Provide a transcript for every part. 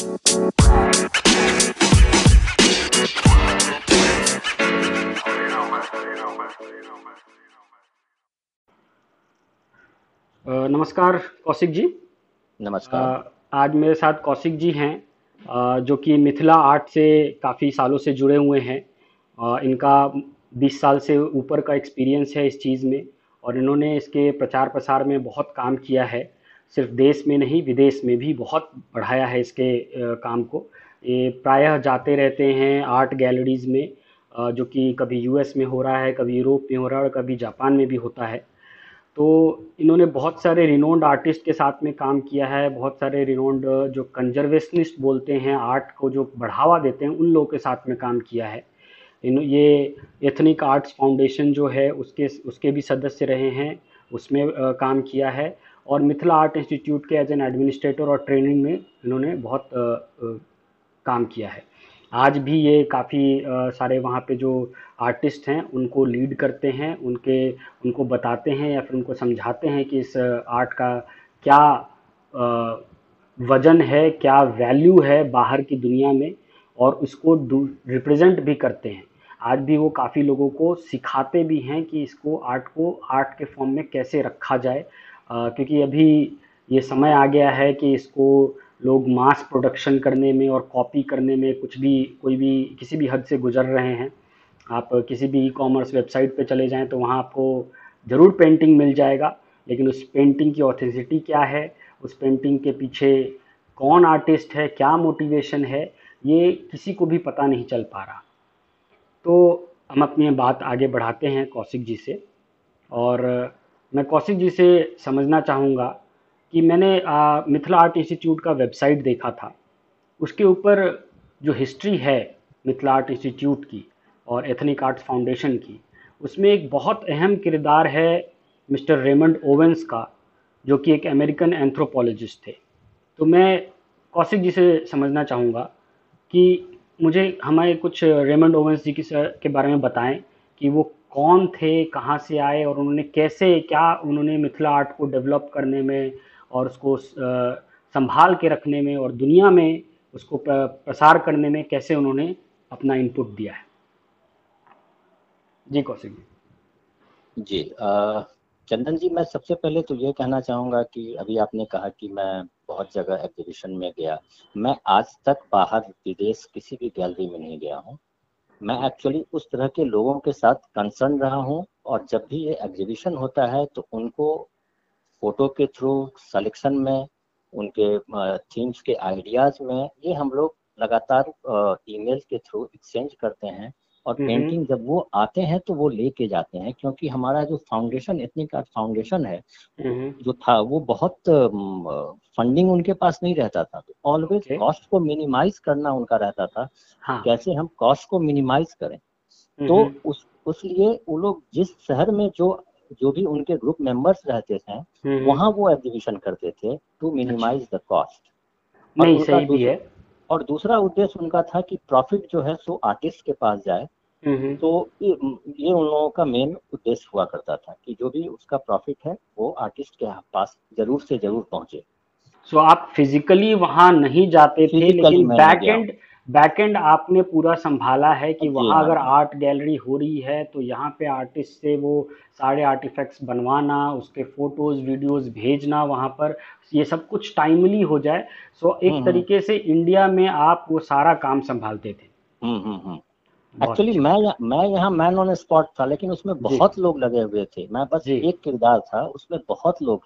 नमस्कार कौशिक जी। नमस्कार। आज मेरे साथ कौशिक जी हैं जो कि मिथिला आर्ट से काफ़ी सालों से जुड़े हुए हैं। इनका 20 साल से ऊपर का एक्सपीरियंस है इस चीज़ में और इन्होंने इसके प्रचार प्रसार में बहुत काम किया है। सिर्फ़ देश में नहीं, विदेश में भी बहुत बढ़ाया है इसके काम को। ये प्रायः जाते रहते हैं आर्ट गैलरीज़ में जो कि कभी यूएस में हो रहा है, कभी यूरोप में हो रहा है और कभी जापान में भी होता है। तो इन्होंने बहुत सारे रिनोन्ड आर्टिस्ट के साथ में काम किया है, बहुत सारे रिनोन्ड जो कंजर्वेशनिस्ट बोलते हैं आर्ट को जो बढ़ावा देते हैं, उन लोगों के साथ में काम किया है। इन, ये एथनिक आर्ट्स फाउंडेशन जो है, उसके उसके भी सदस्य रहे हैं, उसमें काम किया है। और मिथिला आर्ट इंस्टीट्यूट के एज एन एडमिनिस्ट्रेटर और ट्रेनिंग में इन्होंने बहुत आ, आ, काम किया है। आज भी ये काफ़ी सारे वहाँ पे जो आर्टिस्ट हैं उनको लीड करते हैं उनके उनको बताते हैं या फिर उनको समझाते हैं कि इस आर्ट का क्या आ, वज़न है क्या वैल्यू है बाहर की दुनिया में और उसको रिप्रेजेंट भी करते हैं। आज भी वो काफ़ी लोगों को सिखाते भी हैं कि इसको आर्ट को आर्ट के फॉर्म में कैसे रखा जाए क्योंकि अभी ये समय आ गया है कि इसको लोग मास प्रोडक्शन करने में और कॉपी करने में कुछ भी, कोई भी, किसी भी हद से गुजर रहे हैं। आप किसी भी ई कॉमर्स वेबसाइट पे चले जाएँ तो वहाँ आपको ज़रूर पेंटिंग मिल जाएगा, लेकिन उस पेंटिंग की ऑथेंसिटी क्या है? उस पेंटिंग के पीछे कौन आर्टिस्ट है? क्या मोटिवेशन है? ये किसी को भी पता नहीं चल पा रहा। तो हम अपनी बात आगे बढ़ाते हैं कौशिक जी से और मैं कौशिक जी से समझना चाहूँगा कि मैंने आ, मिथिला आर्ट इंस्टीट्यूट का वेबसाइट देखा था। उसके ऊपर जो हिस्ट्री है मिथिला आर्ट इंस्टीट्यूट की और एथनिक आर्ट्स फाउंडेशन की उसमें एक बहुत अहम किरदार है मिस्टर रेमंड ओवेंस का जो कि एक अमेरिकन एंथ्रोपोलॉजिस्ट थे। तो मैं कौशिक जी से समझना चाहूँगा कि मुझे हमारे कुछ रेमंड ओवेंस जी की बारे में बताएँ कि वो कौन थे, कहाँ से आए और उन्होंने कैसे, क्या उन्होंने मिथिला आर्ट को डेवलप करने में और उसको संभाल के रखने में और दुनिया में उसको प्रसार करने में कैसे उन्होंने अपना इनपुट दिया है? जी कौशिक जी। जी चंदन जी, मैं सबसे पहले तो ये कहना चाहूँगा कि अभी आपने कहा कि मैं बहुत जगह एग्जीबिशन में गया। मैं आज तक बाहर विदेश किसी भी गैलरी में नहीं गया हूँ। मैं एक्चुअली उस तरह के लोगों के साथ कंसर्न रहा हूँ और जब भी ये एग्जीबिशन होता है तो उनको फ़ोटो के थ्रू सेलेक्शन में, उनके थीम्स के आइडियाज़ में, ये हम लोग लगातार ईमेल के थ्रू एक्सचेंज करते हैं। और पेंटिंग जब वो आते हैं तो वो लेके जाते हैं क्योंकि हमारा जो फाउंडेशन एथनिक आर्ट फाउंडेशन है जो था वो बहुत फंडिंग उनके पास नहीं रहता था। तो ऑलवेज कॉस्ट को मिनिमाइज करना उनका रहता था हाँ. कैसे हम कॉस्ट को मिनिमाइज करें। तो उस उसलिए वो लोग जिस शहर में जो जो भी उनके ग्रुप मेंबर्स रहते थे हम्म। वहाँ वो एग्जीबिशन करते थे टू मिनिमाइज द कॉस्ट नहीं सही भी है। और दूसरा उद्देश्य उनका था कि प्रॉफिट जो है सो आर्टिस्ट के पास जाए। तो ये, ये उन लोगों का मेन उद्देश्य हुआ करता था कि जो भी उसका प्रॉफिट है वो आर्टिस्ट के पास ज़रूर से ज़रूर पहुँचे। सो so, आप फिजिकली वहाँ नहीं जाते थे लेकिन बैक एंड बैकएंड आपने पूरा संभाला है कि वहाँ हाँ। अगर आर्ट गैलरी हो रही है तो यहाँ पे आर्टिस्ट से वो सारे आर्टिफैक्ट्स बनवाना उसके फ़ोटोज़ वीडियोस भेजना वहाँ पर ये सब कुछ टाइमली हो जाए। सो एक हम्म, हम्म। तरीके से इंडिया में आप वो सारा काम संभालते थे। एक्चुअली हम्म, मैं मैं यहाँ मैन ऑन स्पॉट था लेकिन उसमें बहुत लोग लगे हुए थे। मैं बस एक किरदार था उसमें बहुत लोग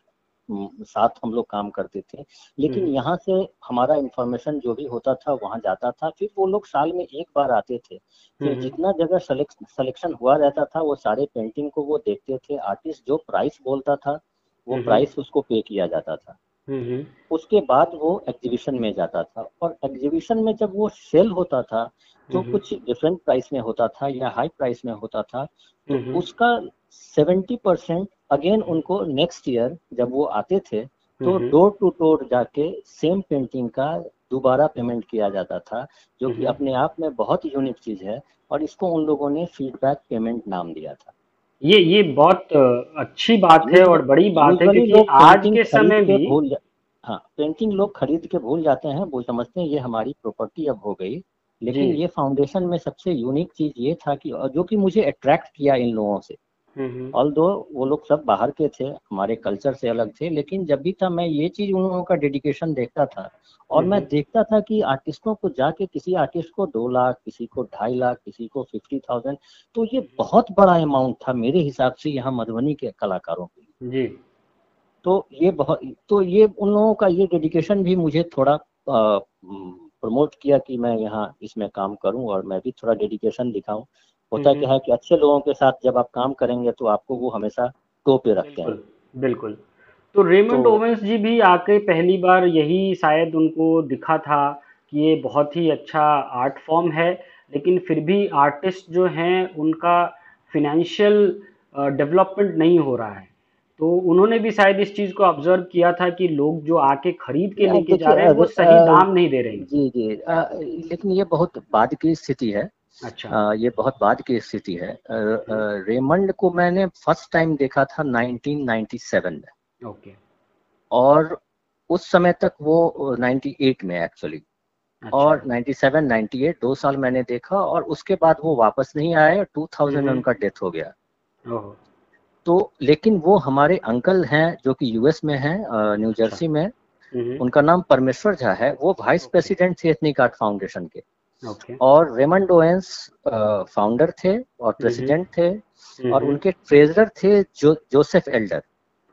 साथ हम लोग काम करते थे। लेकिन हम्म। यहाँ से हमारा इंफॉर्मेशन जो भी होता था वहाँ जाता था। फिर वो लोग साल में एक बार आते थे। फिर हम्म। जितना जगह सिलेक्शन हुआ रहता था वो सारे पेंटिंग को वो देखते थे। आर्टिस्ट जो प्राइस बोलता था वो प्राइस हम्म। उसको पे किया जाता था। उसके बाद वो एग्जीबिशन में जाता था। और एग्जीबिशन में जब वो सेल होता था तो कुछ डिफरेंट प्राइस में होता था या हाई प्राइस में होता था तो उसका सेवेंटी परसेंट अगेन उनको नेक्स्ट ईयर जब वो आते थे तो डोर टू डोर जाके सेम पेंटिंग का दोबारा पेमेंट किया जाता था जो कि अपने आप में बहुत यूनिक चीज़ है और इसको उन लोगों ने फीडबैक पेमेंट नाम दिया था। ये ये बहुत अच्छी बात है और बड़ी बात है क्योंकि आज के समय भी हाँ पेंटिंग लोग खरीद के भूल जाते हैं वो समझते हैं ये हमारी प्रॉपर्टी अब हो गई। लेकिन ये फाउंडेशन में सबसे यूनिक चीज़ ये था कि जो कि मुझे अट्रैक्ट किया इन लोगों से। ऑल दो वो लोग सब बाहर के थे हमारे कल्चर से अलग थे लेकिन जब भी था मैं ये चीज़ उन लोगों का डेडिकेशन देखता था। और मैं देखता था कि आर्टिस्टों को जाके किसी आर्टिस्ट को दो लाख किसी को ढाई लाख किसी को फिफ्टी थाउज़ेंड तो ये बहुत बड़ा अमाउंट था मेरे हिसाब से यहाँ मधुबनी के कलाकारों के जी। तो ये बहुत तो ये उन लोगों का ये डेडिकेशन भी मुझे थोड़ा प्रमोट किया कि मैं यहाँ इसमें काम करूँ और मैं भी थोड़ा डेडिकेशन दिखाऊँ। होता क्या है कि अच्छे लोगों के साथ जब आप काम करेंगे तो आपको वो हमेशा टो पे रखते हैं। बिल्कुल तो रेमंड तो, ओवेंस जी भी आके पहली बार यही शायद उनको दिखा था कि ये बहुत ही अच्छा आर्ट फॉर्म है लेकिन फिर भी आर्टिस्ट जो हैं उनका फिनेंशियल डेवलपमेंट नहीं हो रहा है। तो उन्होंने भी शायद इस चीज़ को ऑब्ज़र्व किया था कि लोग जो आके खरीद के लेके जा रहे हैं वो सही दाम नहीं दे रहे हैं। जी जी लेकिन ये बहुत बाद की स्थिति है। अच्छा। आ, ये बहुत बाद की स्थिति है। रेमंड को मैंने फ़र्स्ट टाइम देखा था 1997 में। ओके। और उस समय तक वो 98 में एक्चुअली अच्छा। और 97 98 दो साल मैंने देखा और उसके बाद वो वापस नहीं आए 2000 में हम्म। उनका डेथ हो गया। तो लेकिन वो हमारे अंकल हैं जो कि यूएस में हैं न्यू जर्सी। में हम्म। उनका नाम परमेश्वर झा है वो वाइस प्रेसिडेंट थे एथनिक आर्ट फाउंडेशन के okay. और रेमंड ओएंस फाउंडर थे और प्रेसिडेंट थे और उनके ट्रेजरर थे जो जोसेफ एल्डर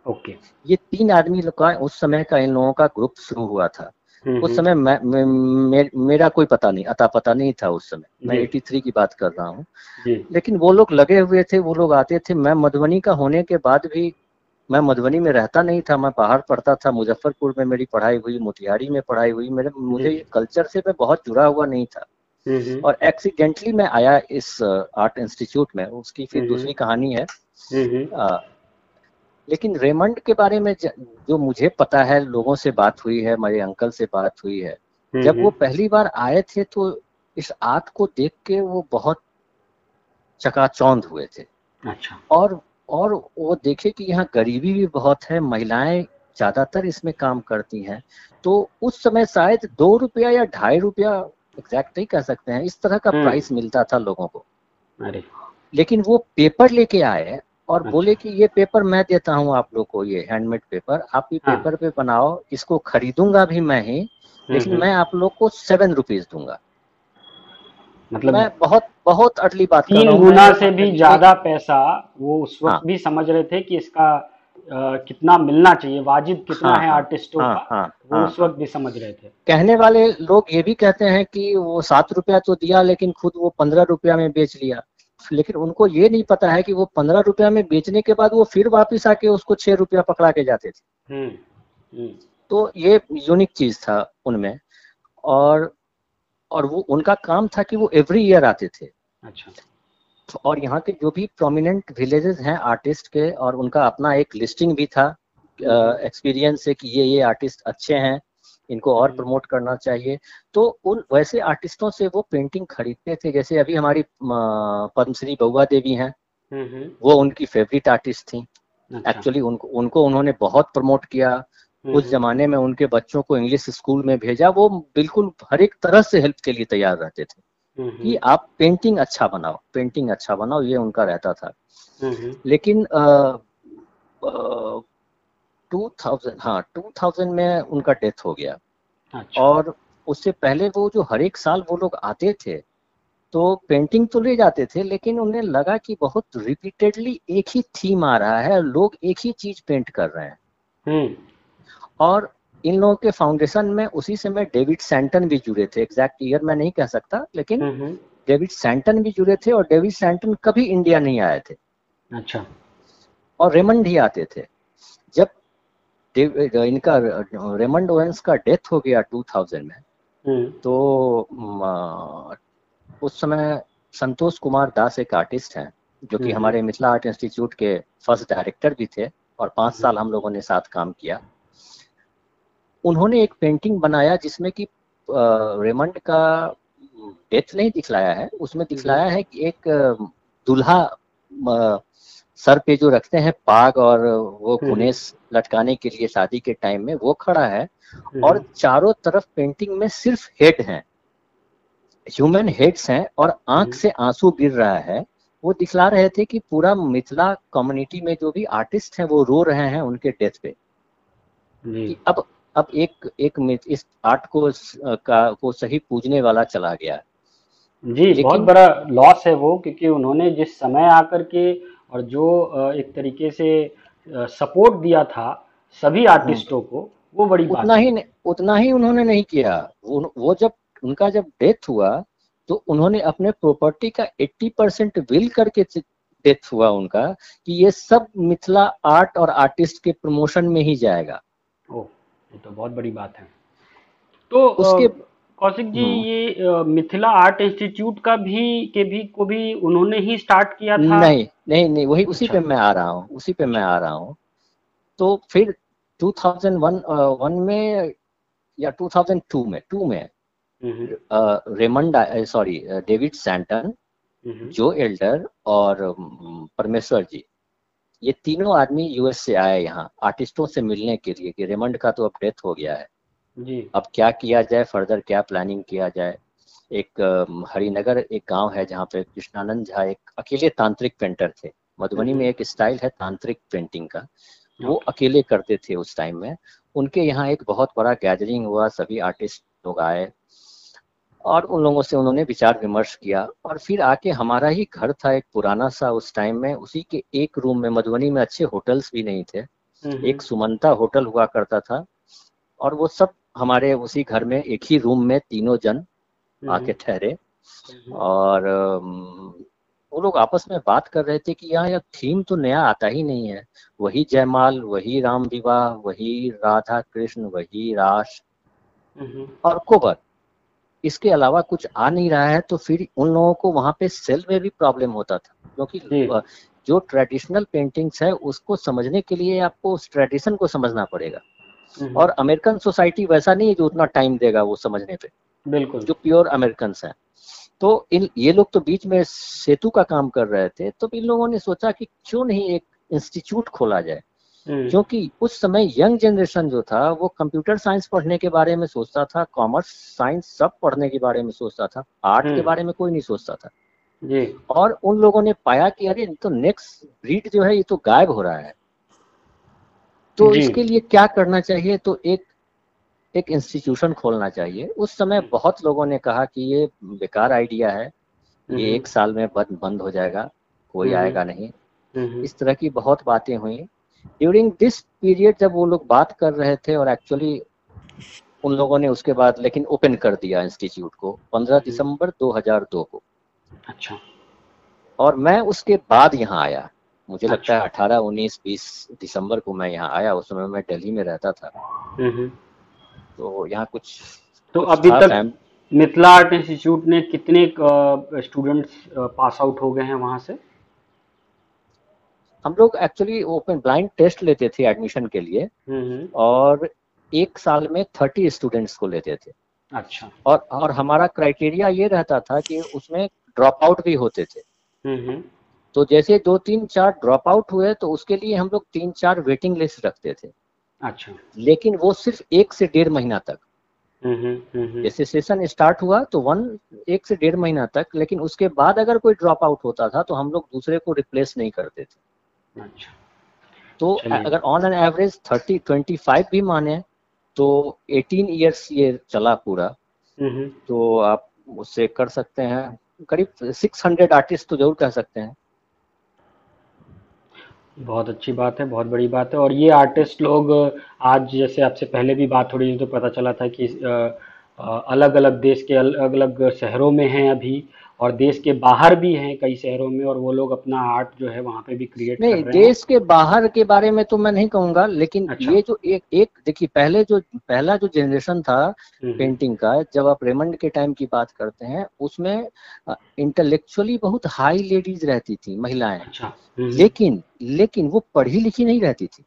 ओके ये तीन आदमी लोग का उस समय का इन लोगों का ग्रुप शुरू हुआ था उस समय मैं, मे, मे, मेरा कोई पता नहीं अता पता नहीं था उस समय। मैं 83 की बात कर रहा हूँ। लेकिन वो लोग लगे हुए थे वो लोग आते थे। मैं मधुबनी का होने के बाद भी मैं मधुबनी में रहता नहीं था। मैं बाहर पढ़ता था मुजफ्फरपुर में मेरी पढ़ाई हुई मोतिहारी में पढ़ाई हुई। मेरे मुझे कल्चर से मैं बहुत जुड़ा हुआ नहीं था। और एक्सीडेंटली मैं आया इस आर्ट इंस्टीट्यूट में उसकी फिर दूसरी कहानी है। आ, लेकिन रेमंड के बारे में जो मुझे पता है लोगों से बात हुई है मेरे अंकल से बात हुई है जब वो पहली बार आए थे तो इस आर्ट को देख के वो बहुत चकाचौंध हुए थे। अच्छा। और और वो देखे कि यहाँ गरीबी भी बहुत है महिलाएँ ज़्यादातर इसमें काम करती हैं तो उस समय शायद दो रुपया या ढाई रुपया एग्जैक्ट नहीं कह सकते हैं इस तरह का प्राइस हम्म। मिलता था लोगों को। अरे। लेकिन वो पेपर लेके आए और अच्छा। बोले कि ये पेपर मैं देता हूँ आप लोग को ये हैंडमेड पेपर आप ये हाँ। पेपर पे बनाओ इसको खरीदूँगा भी मैं ही हम्म, लेकिन हम्म। मैं आप लोग को सेवन रुपीज़ दूँगा। मतलब मैं बहुत बहुत अटली बात तीन गुना से भी ज़्यादा पैसा वो उस वक्त हाँ, भी समझ रहे थे कि इसका आ, कितना मिलना चाहिए वाजिब कितना हाँ, है हाँ, आर्टिस्टों हाँ, का हाँ, वो हाँ, उस वक्त भी समझ रहे थे। कहने वाले लोग ये भी कहते हैं कि वो सात रुपया तो दिया लेकिन खुद वो पंद्रह रुपया में बेच लिया। लेकिन उनको ये नहीं पता है कि वो पंद्रह रुपया में बेचने के बाद वो फिर वापिस आके उसको छह रुपया पकड़ा के जाते थे। हम्म, हम्म। तो ये यूनिक चीज़ था उनमें। और और वो उनका काम था कि वो एवरी ईयर आते थे। अच्छा। और यहाँ के जो भी प्रोमिनेंट विलेजेस हैं आर्टिस्ट के और उनका अपना एक लिस्टिंग भी था एक्सपीरियंस से कि ये ये आर्टिस्ट अच्छे हैं। इनको और हम्म। प्रमोट करना चाहिए। तो उन वैसे आर्टिस्टों से वो पेंटिंग खरीदते थे जैसे अभी हमारी पद्मश्री बउआ देवी हैं। हम्म, हम्म। वो उनकी फेवरेट आर्टिस्ट थी। एक्चुअली उनको उनको उन्होंने बहुत प्रमोट किया। उस जमाने में उनके बच्चों को इंग्लिश स्कूल में भेजा। वो बिल्कुल हर एक तरह से हेल्प के लिए तैयार रहते थे। कि आप पेंटिंग अच्छा बनाओ पेंटिंग अच्छा बनाओ ये उनका रहता था। लेकिन आ, आ, 2000 हाँ 2000 में उनका डेथ हो गया। अच्छा। और उससे पहले वो जो हर एक साल वो लोग आते थे तो पेंटिंग तो ले जाते थे लेकिन उन्हें लगा कि बहुत रिपीटेडली एक ही थीम आ रहा है लोग एक ही चीज़ पेंट कर रहे हैं। हम्म। और इन लोगों के फाउंडेशन में उसी समय डेविड सैंटन भी जुड़े थे। एग्जैक्ट ईयर मैं नहीं कह सकता लेकिन हम्म, हम्म। डेविड सैंटन भी जुड़े थे और डेविड सैंटन कभी इंडिया नहीं आए थे। अच्छा। और रेमंड ही आते थे। इनका रेमंड ओवेंस का डेथ हो गया 2000 में। हम्म। तो उस समय संतोष कुमार दास एक आर्टिस्ट हैं जो कि हमारे मिथिला आर्ट इंस्टीट्यूट के फ़र्स्ट डायरेक्टर भी थे और पाँच साल हम लोगों ने साथ काम किया। उन्होंने एक पेंटिंग बनाया जिसमें कि रेमंड का डेथ नहीं दिखलाया है उसमें दिखलाया है कि एक दुल्हा सर पे जो रखते हैं पाग और वो गुनेस लटकाने के लिए शादी के टाइम में वो खड़ा है और चारों तरफ़ पेंटिंग में सिर्फ़ हेड हैं। ह्यूमन हेड्स हैं और आँख से आँसू गिर रहा है। वो दिखला रहे थे कि पूरा मिथिला कम्युनिटी में जो भी आर्टिस्ट हैं वो रो रहे हैं उनके डेथ पे। कि अब अब एक एक इस आर्ट को का को सही पूजने वाला चला गया। जी बहुत बड़ा लॉस है वो क्योंकि उन्होंने जिस समय आकर के और जो एक तरीके से सपोर्ट दिया था सभी आर्टिस्टों को वो बड़ी उतना बात ही उतना ही उन्होंने नहीं किया। वो वो जब उनका जब डेथ हुआ तो उन्होंने अपने प्रॉपर्टी का 80 परसेंट विल करके डेथ हुआ उनका कि ये सब मिथिला आर्ट और आर्टिस्ट के प्रमोशन में ही जाएगा। ओ ये तो बहुत बड़ी बात है। तो उसके कौशिक जी हम्म। ये मिथिला आर्ट इंस्टीट्यूट का भी के भी को भी उन्होंने ही स्टार्ट किया था? नहीं नहीं नहीं वही उसी अच्छा। पे मैं आ रहा हूँ उसी पे मैं आ रहा हूँ। तो फिर 2001 वन में या 2002 में टू में रेमंड सॉरी डेविड सैंटन जो एल्डर और परमेश्वर जी ये तीनों आदमी यूएस से आए यहाँ आर्टिस्टों से मिलने के लिए कि रेमंड का तो अब डेथ हो गया है। जी। अब क्या किया जाए फर्दर क्या प्लानिंग किया जाए? एक हरिनगर एक गाँव है जहाँ पे कृष्णानंद झा एक अकेले तांत्रिक पेंटर थे। मधुबनी में एक स्टाइल है तांत्रिक पेंटिंग का। वो अकेले करते थे उस टाइम में। उनके यहाँ एक बहुत बड़ा गैदरिंग हुआ सभी आर्टिस्ट लोग आए और उन लोगों से उन्होंने विचार विमर्श किया और फिर आके हमारा ही घर था एक पुराना सा उस टाइम में। उसी के एक रूम में मधुबनी में अच्छे होटल्स भी नहीं थे। हम्म, एक हम्म। सुमंता होटल हुआ करता था और वो सब हमारे उसी घर में एक ही रूम में तीनों जन आके ठहरे और वो लोग आपस में बात कर रहे थे कि यहाँ यह थीम तो नया आता ही नहीं है। वही जयमाल वही राम विवाह वही राधा कृष्ण वही रास और कोबर इसके अलावा कुछ आ नहीं रहा है तो फिर उन लोगों को वहाँ पे सेल में भी प्रॉब्लम होता था। क्योंकि जो। ट्रेडिशनल पेंटिंग्स है उसको समझने के लिए आपको उस ट्रेडिशन को समझना पड़ेगा। और अमेरिकन सोसाइटी वैसा नहीं है जो उतना टाइम देगा वो समझने पे। बिल्कुल। जो प्योर अमेरिकन है। तो इन ये लोग तो बीच में सेतु का काम कर रहे थे तो इन लोगों ने सोचा कि क्यों नहीं एक इंस्टीट्यूट खोला जाए? हम्म। क्योंकि उस समय यंग जनरेशन जो था वो कंप्यूटर साइंस पढ़ने के बारे में सोचता था कॉमर्स साइंस सब पढ़ने के बारे में सोचता था आर्ट के हम्म। बारे में कोई नहीं सोचता था। जी। और उन लोगों ने पाया कि अरे तो नेक्स्ट ब्रीड जो है ये तो गायब हो रहा है। तो इसके लिए क्या करना चाहिए? तो एक एक इंस्टीट्यूशन खोलना चाहिए। उस समय हम्म। बहुत लोगों ने कहा कि ये बेकार आइडिया है। ये एक साल में बंद बंद हो जाएगा कोई आएगा नहीं। इस तरह की बहुत बातें हुई। ड्यूरिंग दिस पीरियड जब वो लोग बात कर रहे थे और एक्चुअली उन लोगों ने उसके बाद लेकिन ओपन कर दिया इंस्टीट्यूट को 15 हम्म। दिसंबर 2002 को। अच्छा। और मैं उसके बाद यहाँ आया। मुझे अच्छा। लगता है अच्छा। अठारह उन्नीस बीस दिसंबर को मैं यहाँ आया उस समय मैं दिल्ली में रहता था। तो यहाँ कुछ तो कुछ अभी तक मिथिला आर्ट इंस्टीट्यूट ने कितने स्टूडेंट्स पास आउट हो गए हैं वहाँ से हम लोग एक्चुअली ओपन ब्लाइंड टेस्ट लेते थे एडमिशन के लिए। और एक साल में थर्टी स्टूडेंट्स को लेते थे अच्छा और और हमारा क्राइटेरिया ये रहता था कि उसमें ड्रॉप आउट भी होते थे। तो जैसे दो तीन चार ड्रॉप आउट हुए तो उसके लिए हम लोग तीन चार वेटिंग लिस्ट रखते थे। अच्छा। लेकिन वो सिर्फ़ एक से डेढ़ महीना तक। हम्म, जैसे सेशन स्टार्ट हुआ तो वन एक से डेढ़ महीना तक लेकिन उसके बाद अगर कोई ड्रॉप आउट होता था तो हम लोग दूसरे को रिप्लेस नहीं करते थे। अच्छा। तो अगर on an average thirty twenty five भी माने तो एटीन ईयर्स ये चला पूरा। तो आप उससे कर सकते हैं। करीब सिक्स हंड्रेड आर्टिस्ट तो ज़रूर कह सकते हैं। बहुत अच्छी बात है, बहुत बड़ी बात है। और ये आर्टिस्ट लोग, आज जैसे आपसे पहले भी बात हो रही थी तो पता चला था कि अलग अलग देश के अलग अलग शहरों में हैं अभी। और देश के बाहर भी हैं कई शहरों में और वो लोग अपना आर्ट जो है वहाँ पे भी क्रिएट नहीं कर रहे देश के बाहर के बारे में तो मैं नहीं कहूँगा लेकिन अच्छा। ये जो एक एक देखिए पहले जो पहला जो जनरेशन था पेंटिंग हम्म, हम्म। का जब आप रेमंड के टाइम की बात करते हैं उसमें इंटेलेक्चुअली बहुत हाई लेडीज़ रहती थी महिलाएँ अच्छा। हम्म, लेकिन लेकिन वो पढ़ी लिखी नहीं रहती थी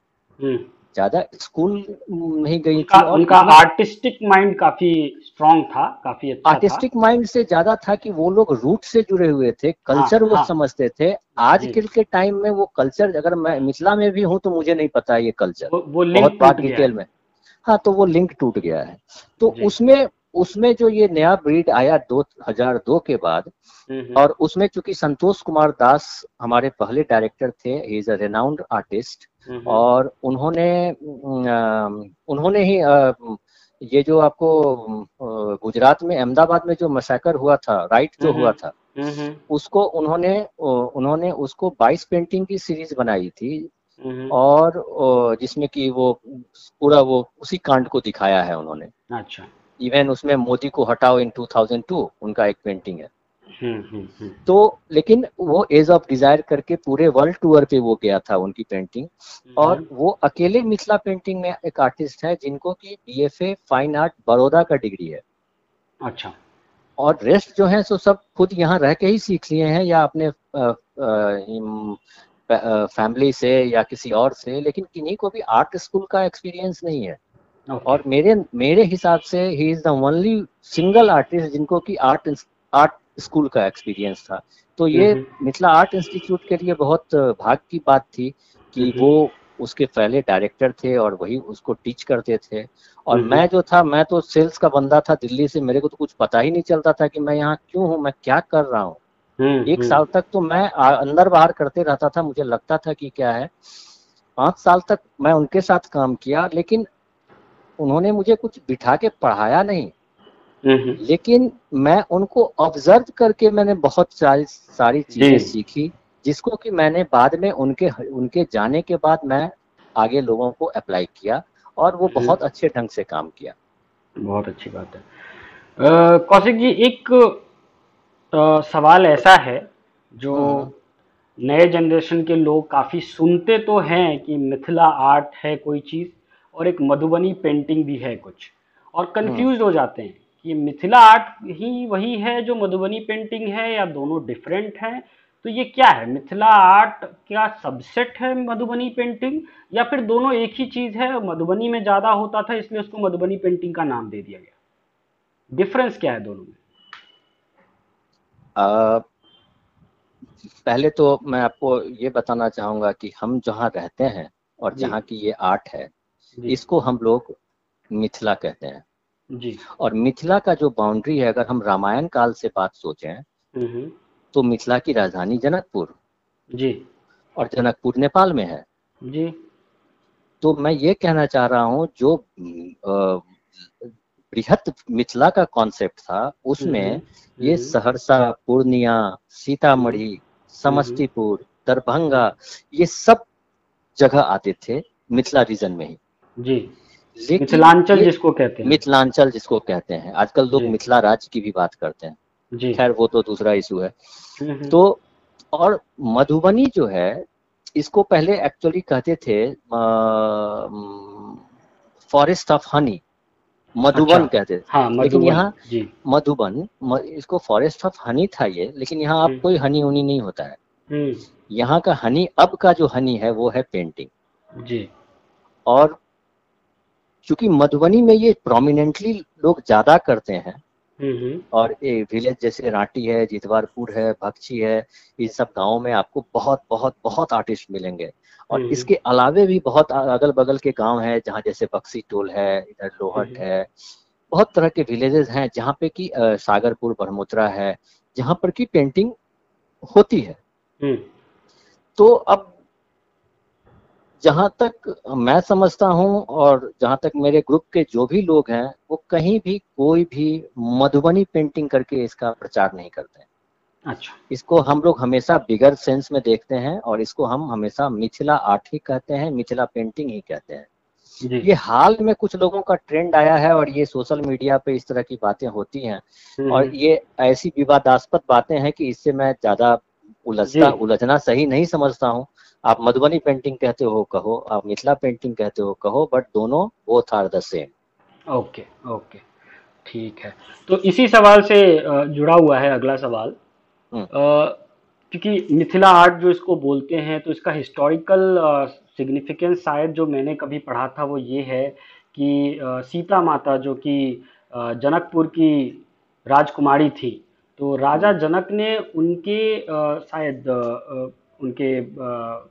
ज़्यादा स्कूल नहीं गई उनका, थी और उनका आर्टिस्टिक माइंड काफ़ी स्ट्रांग था काफ़ी अच्छा आर्टिस्टिक माइंड से ज़्यादा था कि वो लोग रूट से जुड़े हुए थे कल्चर हाँ, वो हाँ, समझते थे। आज कल के टाइम में वो कल्चर अगर मैं मिथिला में भी हूँ तो मुझे नहीं पता ये कल्चर वो, वो बहुत बात डिटेल में। हाँ तो वो लिंक टूट गया है। तो उसमें उसमें जो ये नया ब्रीड आया 2002 के बाद और उसमें चूँकि संतोष कुमार दास हमारे पहले डायरेक्टर थे he is a renowned artist और उन्होंने उन्होंने ही ये जो आपको गुजरात में अहमदाबाद में जो मसाकर हुआ था राइट जो हुआ था उसको उन्होंने उन्होंने उसको 22 पेंटिंग की सीरीज़ बनाई थी और जिसमें कि वो पूरा वो उसी कांड को दिखाया है उन्होंने। अच्छा। इवन उसमें मोदी को हटाओ इन 2002 उनका एक पेंटिंग है। हम्म, हम्म, हम्म। तो लेकिन वो एज ऑफ़ डिज़ायर करके पूरे वर्ल्ड टूर पे वो गया था उनकी पेंटिंग और वो अकेले मिथिला पेंटिंग में एक आर्टिस्ट है जिनको की बीएफए फाइन आर्ट बड़ौदा का डिग्री है। अच्छा। और रेस्ट जो है सो सब खुद यहाँ रह के ही सीख लिए हैं या अपने फैमिली से या किसी और से लेकिन किन्हीं को भी आर्ट स्कूल का एक्सपीरियंस नहीं है। Okay. और मेरे मेरे हिसाब से he is the only single artist जिनको की आर्ट आर्ट स्कूल का एक्सपीरियंस था। तो ये मिथिला आर्ट इंस्टीट्यूट के लिए बहुत भाग की बात थी कि वो उसके पहले डायरेक्टर थे और वही उसको टीच करते थे। और मैं जो था मैं तो सेल्स का बंदा था दिल्ली से मेरे को तो कुछ पता ही नहीं चलता था कि मैं यहाँ क्यों हूँ मैं क्या कर रहा हूँ। एक साल तक तो मैं अंदर बाहर करते रहता था मुझे लगता था कि क्या है। पाँच साल तक मैं उनके साथ काम किया लेकिन उन्होंने मुझे कुछ बिठा के पढ़ाया नहीं। लेकिन मैं उनको ऑब्ज़र्व करके मैंने बहुत सारी सारी चीज़ें सीखी जिसको कि मैंने बाद में उनके उनके जाने के बाद मैं आगे लोगों को अप्लाई किया और वो बहुत अच्छे ढंग से काम किया। बहुत अच्छी बात है। कौशिक जी एक आ, सवाल ऐसा है जो हाँ। नए जनरेशन के लोग काफ़ी सुनते तो हैं कि मिथिला आर्ट है कोई चीज़ और एक मधुबनी पेंटिंग भी है कुछ। और कंफ्यूज हाँ। हो जाते हैं कि मिथिला आर्ट ही वही है जो मधुबनी पेंटिंग है या दोनों डिफरेंट हैं? तो ये क्या है? मिथिला आर्ट क्या सबसेट है मधुबनी पेंटिंग या फिर दोनों एक ही चीज़ है? मधुबनी में ज़्यादा होता था इसलिए उसको मधुबनी पेंटिंग का नाम दे दिया गया। डिफरेंस क्या है दोनों में? आ, पहले तो मैं आपको ये बताना चाहूँगा कि हम जहाँ रहते हैं और जहाँ की ये आर्ट है इसको हम लोग मिथिला कहते हैं। जी। और मिथिला का जो बाउंड्री है अगर हम रामायण काल से बात सोचें तो मिथिला की राजधानी जनकपुर। जी। और जनकपुर नेपाल में है। जी। तो मैं ये कहना चाह रहा हूँ जो बृहत मिथिला का कॉन्सेप्ट था उसमें ये सहरसा पूर्णिया सीतामढ़ी समस्तीपुर दरभंगा ये सब जगह आते थे मिथिला रीजन में ही। जी। मिथिलांचल जिसको कहते हैं। मिथिलांचल जिसको कहते हैं। आजकल लोग मिथिला राज्य की भी बात करते हैं। खैर वो तो दूसरा इशू है। हम्म, हम्म। तो और मधुबनी जो है इसको पहले एक्चुअली कहते थे फॉरेस्ट ऑफ़ हनी मधुबन अच्छा, कहते थे। हाँ, लेकिन यहाँ मधुबन इसको फॉरेस्ट ऑफ़ हनी था ये लेकिन यहाँ अब हम्म। कोई हनी उनी नहीं होता है। यहाँ का हनी अब का जो हनी है वो है पेंटिंग जी। और क्योंकि मधुबनी में ये प्रोमिनेंटली लोग ज़्यादा करते हैं। और ये विलेज जैसे रांटी है जितवारपुर है भक्ची है इन सब गाँव में आपको बहुत बहुत बहुत आर्टिस्ट मिलेंगे। और इसके अलावे भी बहुत अगल बगल के गाँव है जहाँ जैसे बक्सी टोल है इधर लोहट है बहुत तरह के विलेजेस हैं जहाँ पे की सागरपुर ब्रह्मोत्रा है जहाँ पर की पेंटिंग होती है। तो अब जहाँ तक मैं समझता हूँ और जहाँ तक मेरे ग्रुप के जो भी लोग हैं वो कहीं भी कोई भी मधुबनी पेंटिंग करके इसका प्रचार नहीं करते हैं। अच्छा। इसको हम लोग हमेशा बिगर सेंस में देखते हैं और इसको हम हमेशा मिथिला आर्ट ही कहते हैं मिथिला पेंटिंग ही कहते हैं। ये हाल में कुछ लोगों का ट्रेंड आया है और ये सोशल मीडिया पे इस तरह की बातें होती हैं हम्म। और ये ऐसी विवादास्पद बातें हैं कि इससे मैं ज़्यादा उलझता उलझना सही नहीं समझता हूँ। आप मधुबनी पेंटिंग कहते हो कहो आप मिथिला पेंटिंग कहते हो कहो बट दोनों both are the same okay okay ठीक है। तो इसी सवाल से जुड़ा हुआ है अगला सवाल। हम्म। क्योंकि मिथिला आर्ट जो इसको बोलते हैं तो इसका हिस्टोरिकल सिग्निफिकेंस शायद जो मैंने कभी पढ़ा था वो ये है कि सीता माता जो कि जनकपुर की राजकुमारी थी तो राजा जनक ने उनके शायद उनके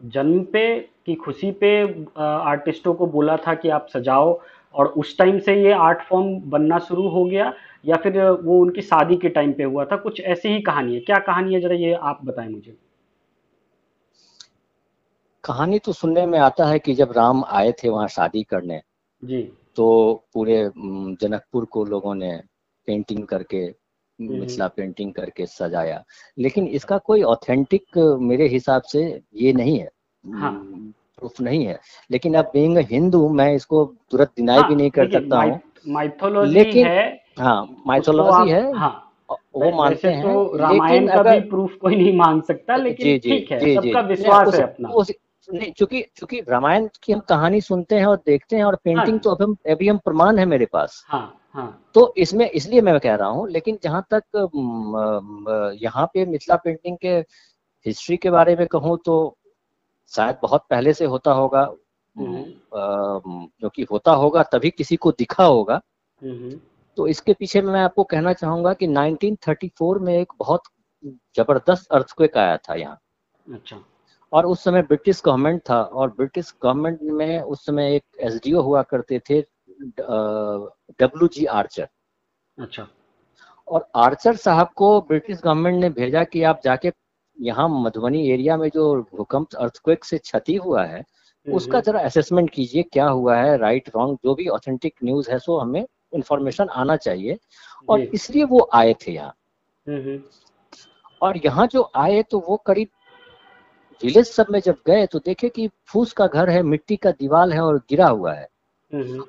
जन्म पे की खुशी पे आर्टिस्टों को बोला था कि आप सजाओ और उस टाइम से ये आर्ट फॉर्म बनना शुरू हो गया या फिर वो उनकी शादी के टाइम पे हुआ था? कुछ ऐसी ही कहानी है। क्या कहानी है? जरा ये आप बताएँ मुझे। कहानी तो सुनने में आता है कि जब राम आए थे वहाँ शादी करने जी। तो पूरे जनकपुर को लोगों ने पेंटिंग करके। मिथिला पेंटिंग करके सजाया। लेकिन इसका कोई ऑथेंटिक मेरे हिसाब से ये नहीं है। हाँ. प्रूफ नहीं है। लेकिन अब बीइंग हिंदू मैं इसको तुरंत डिनाई हाँ, भी नहीं कर सकता हूँ। माइथोलॉजी लेकिन है हाँ माइथोलॉजी है हाँ, वो मानते हैं तो रामायण का भी प्रूफ कोई नहीं मान सकता लेकिन ठीक है सबका विश्वास है अपना। नहीं चूँकि चूँकि रामायण की हम कहानी सुनते हैं और देखते हैं और पेंटिंग हाँ, तो अभी हम अभी हम प्रमाण है मेरे पास। हाँ, हाँ, तो इसमें इसलिए मैं कह रहा हूँ लेकिन जहाँ तक यहाँ पे मिथिला पेंटिंग के हिस्ट्री के बारे में कहूँ तो शायद बहुत पहले से होता होगा हम्म। क्योंकि होता होगा तभी किसी को दिखा होगा हम्म। तो इसके पीछे मैं आपको कहना चाहूँगा कि 1934 में एक बहुत ज़बरदस्त अर्थक्वेक आया था यहाँ अच्छा और उस समय ब्रिटिश गवर्नमेंट था और ब्रिटिश गवर्नमेंट में उस समय एक एसडीओ हुआ करते थे डब्ल्यू जी आर्चर अच्छा। और आर्चर साहब को ब्रिटिश गवर्नमेंट ने भेजा कि आप जाके यहाँ मधुबनी एरिया में जो भूकंप अर्थक्वेक से क्षति हुआ है हम्म, उसका हम्म। जरा असेसमेंट कीजिए क्या हुआ है राइट रॉन्ग जो भी ऑथेंटिक न्यूज़ है सो हमें इंफॉर्मेशन आना चाहिए। और इसलिए वो आए थे यहाँ। हम्म, और यहाँ जो आए तो वो करीब विलेज सब में जब गए तो देखे कि फूस का घर है मिट्टी का दीवार है और गिरा हुआ है।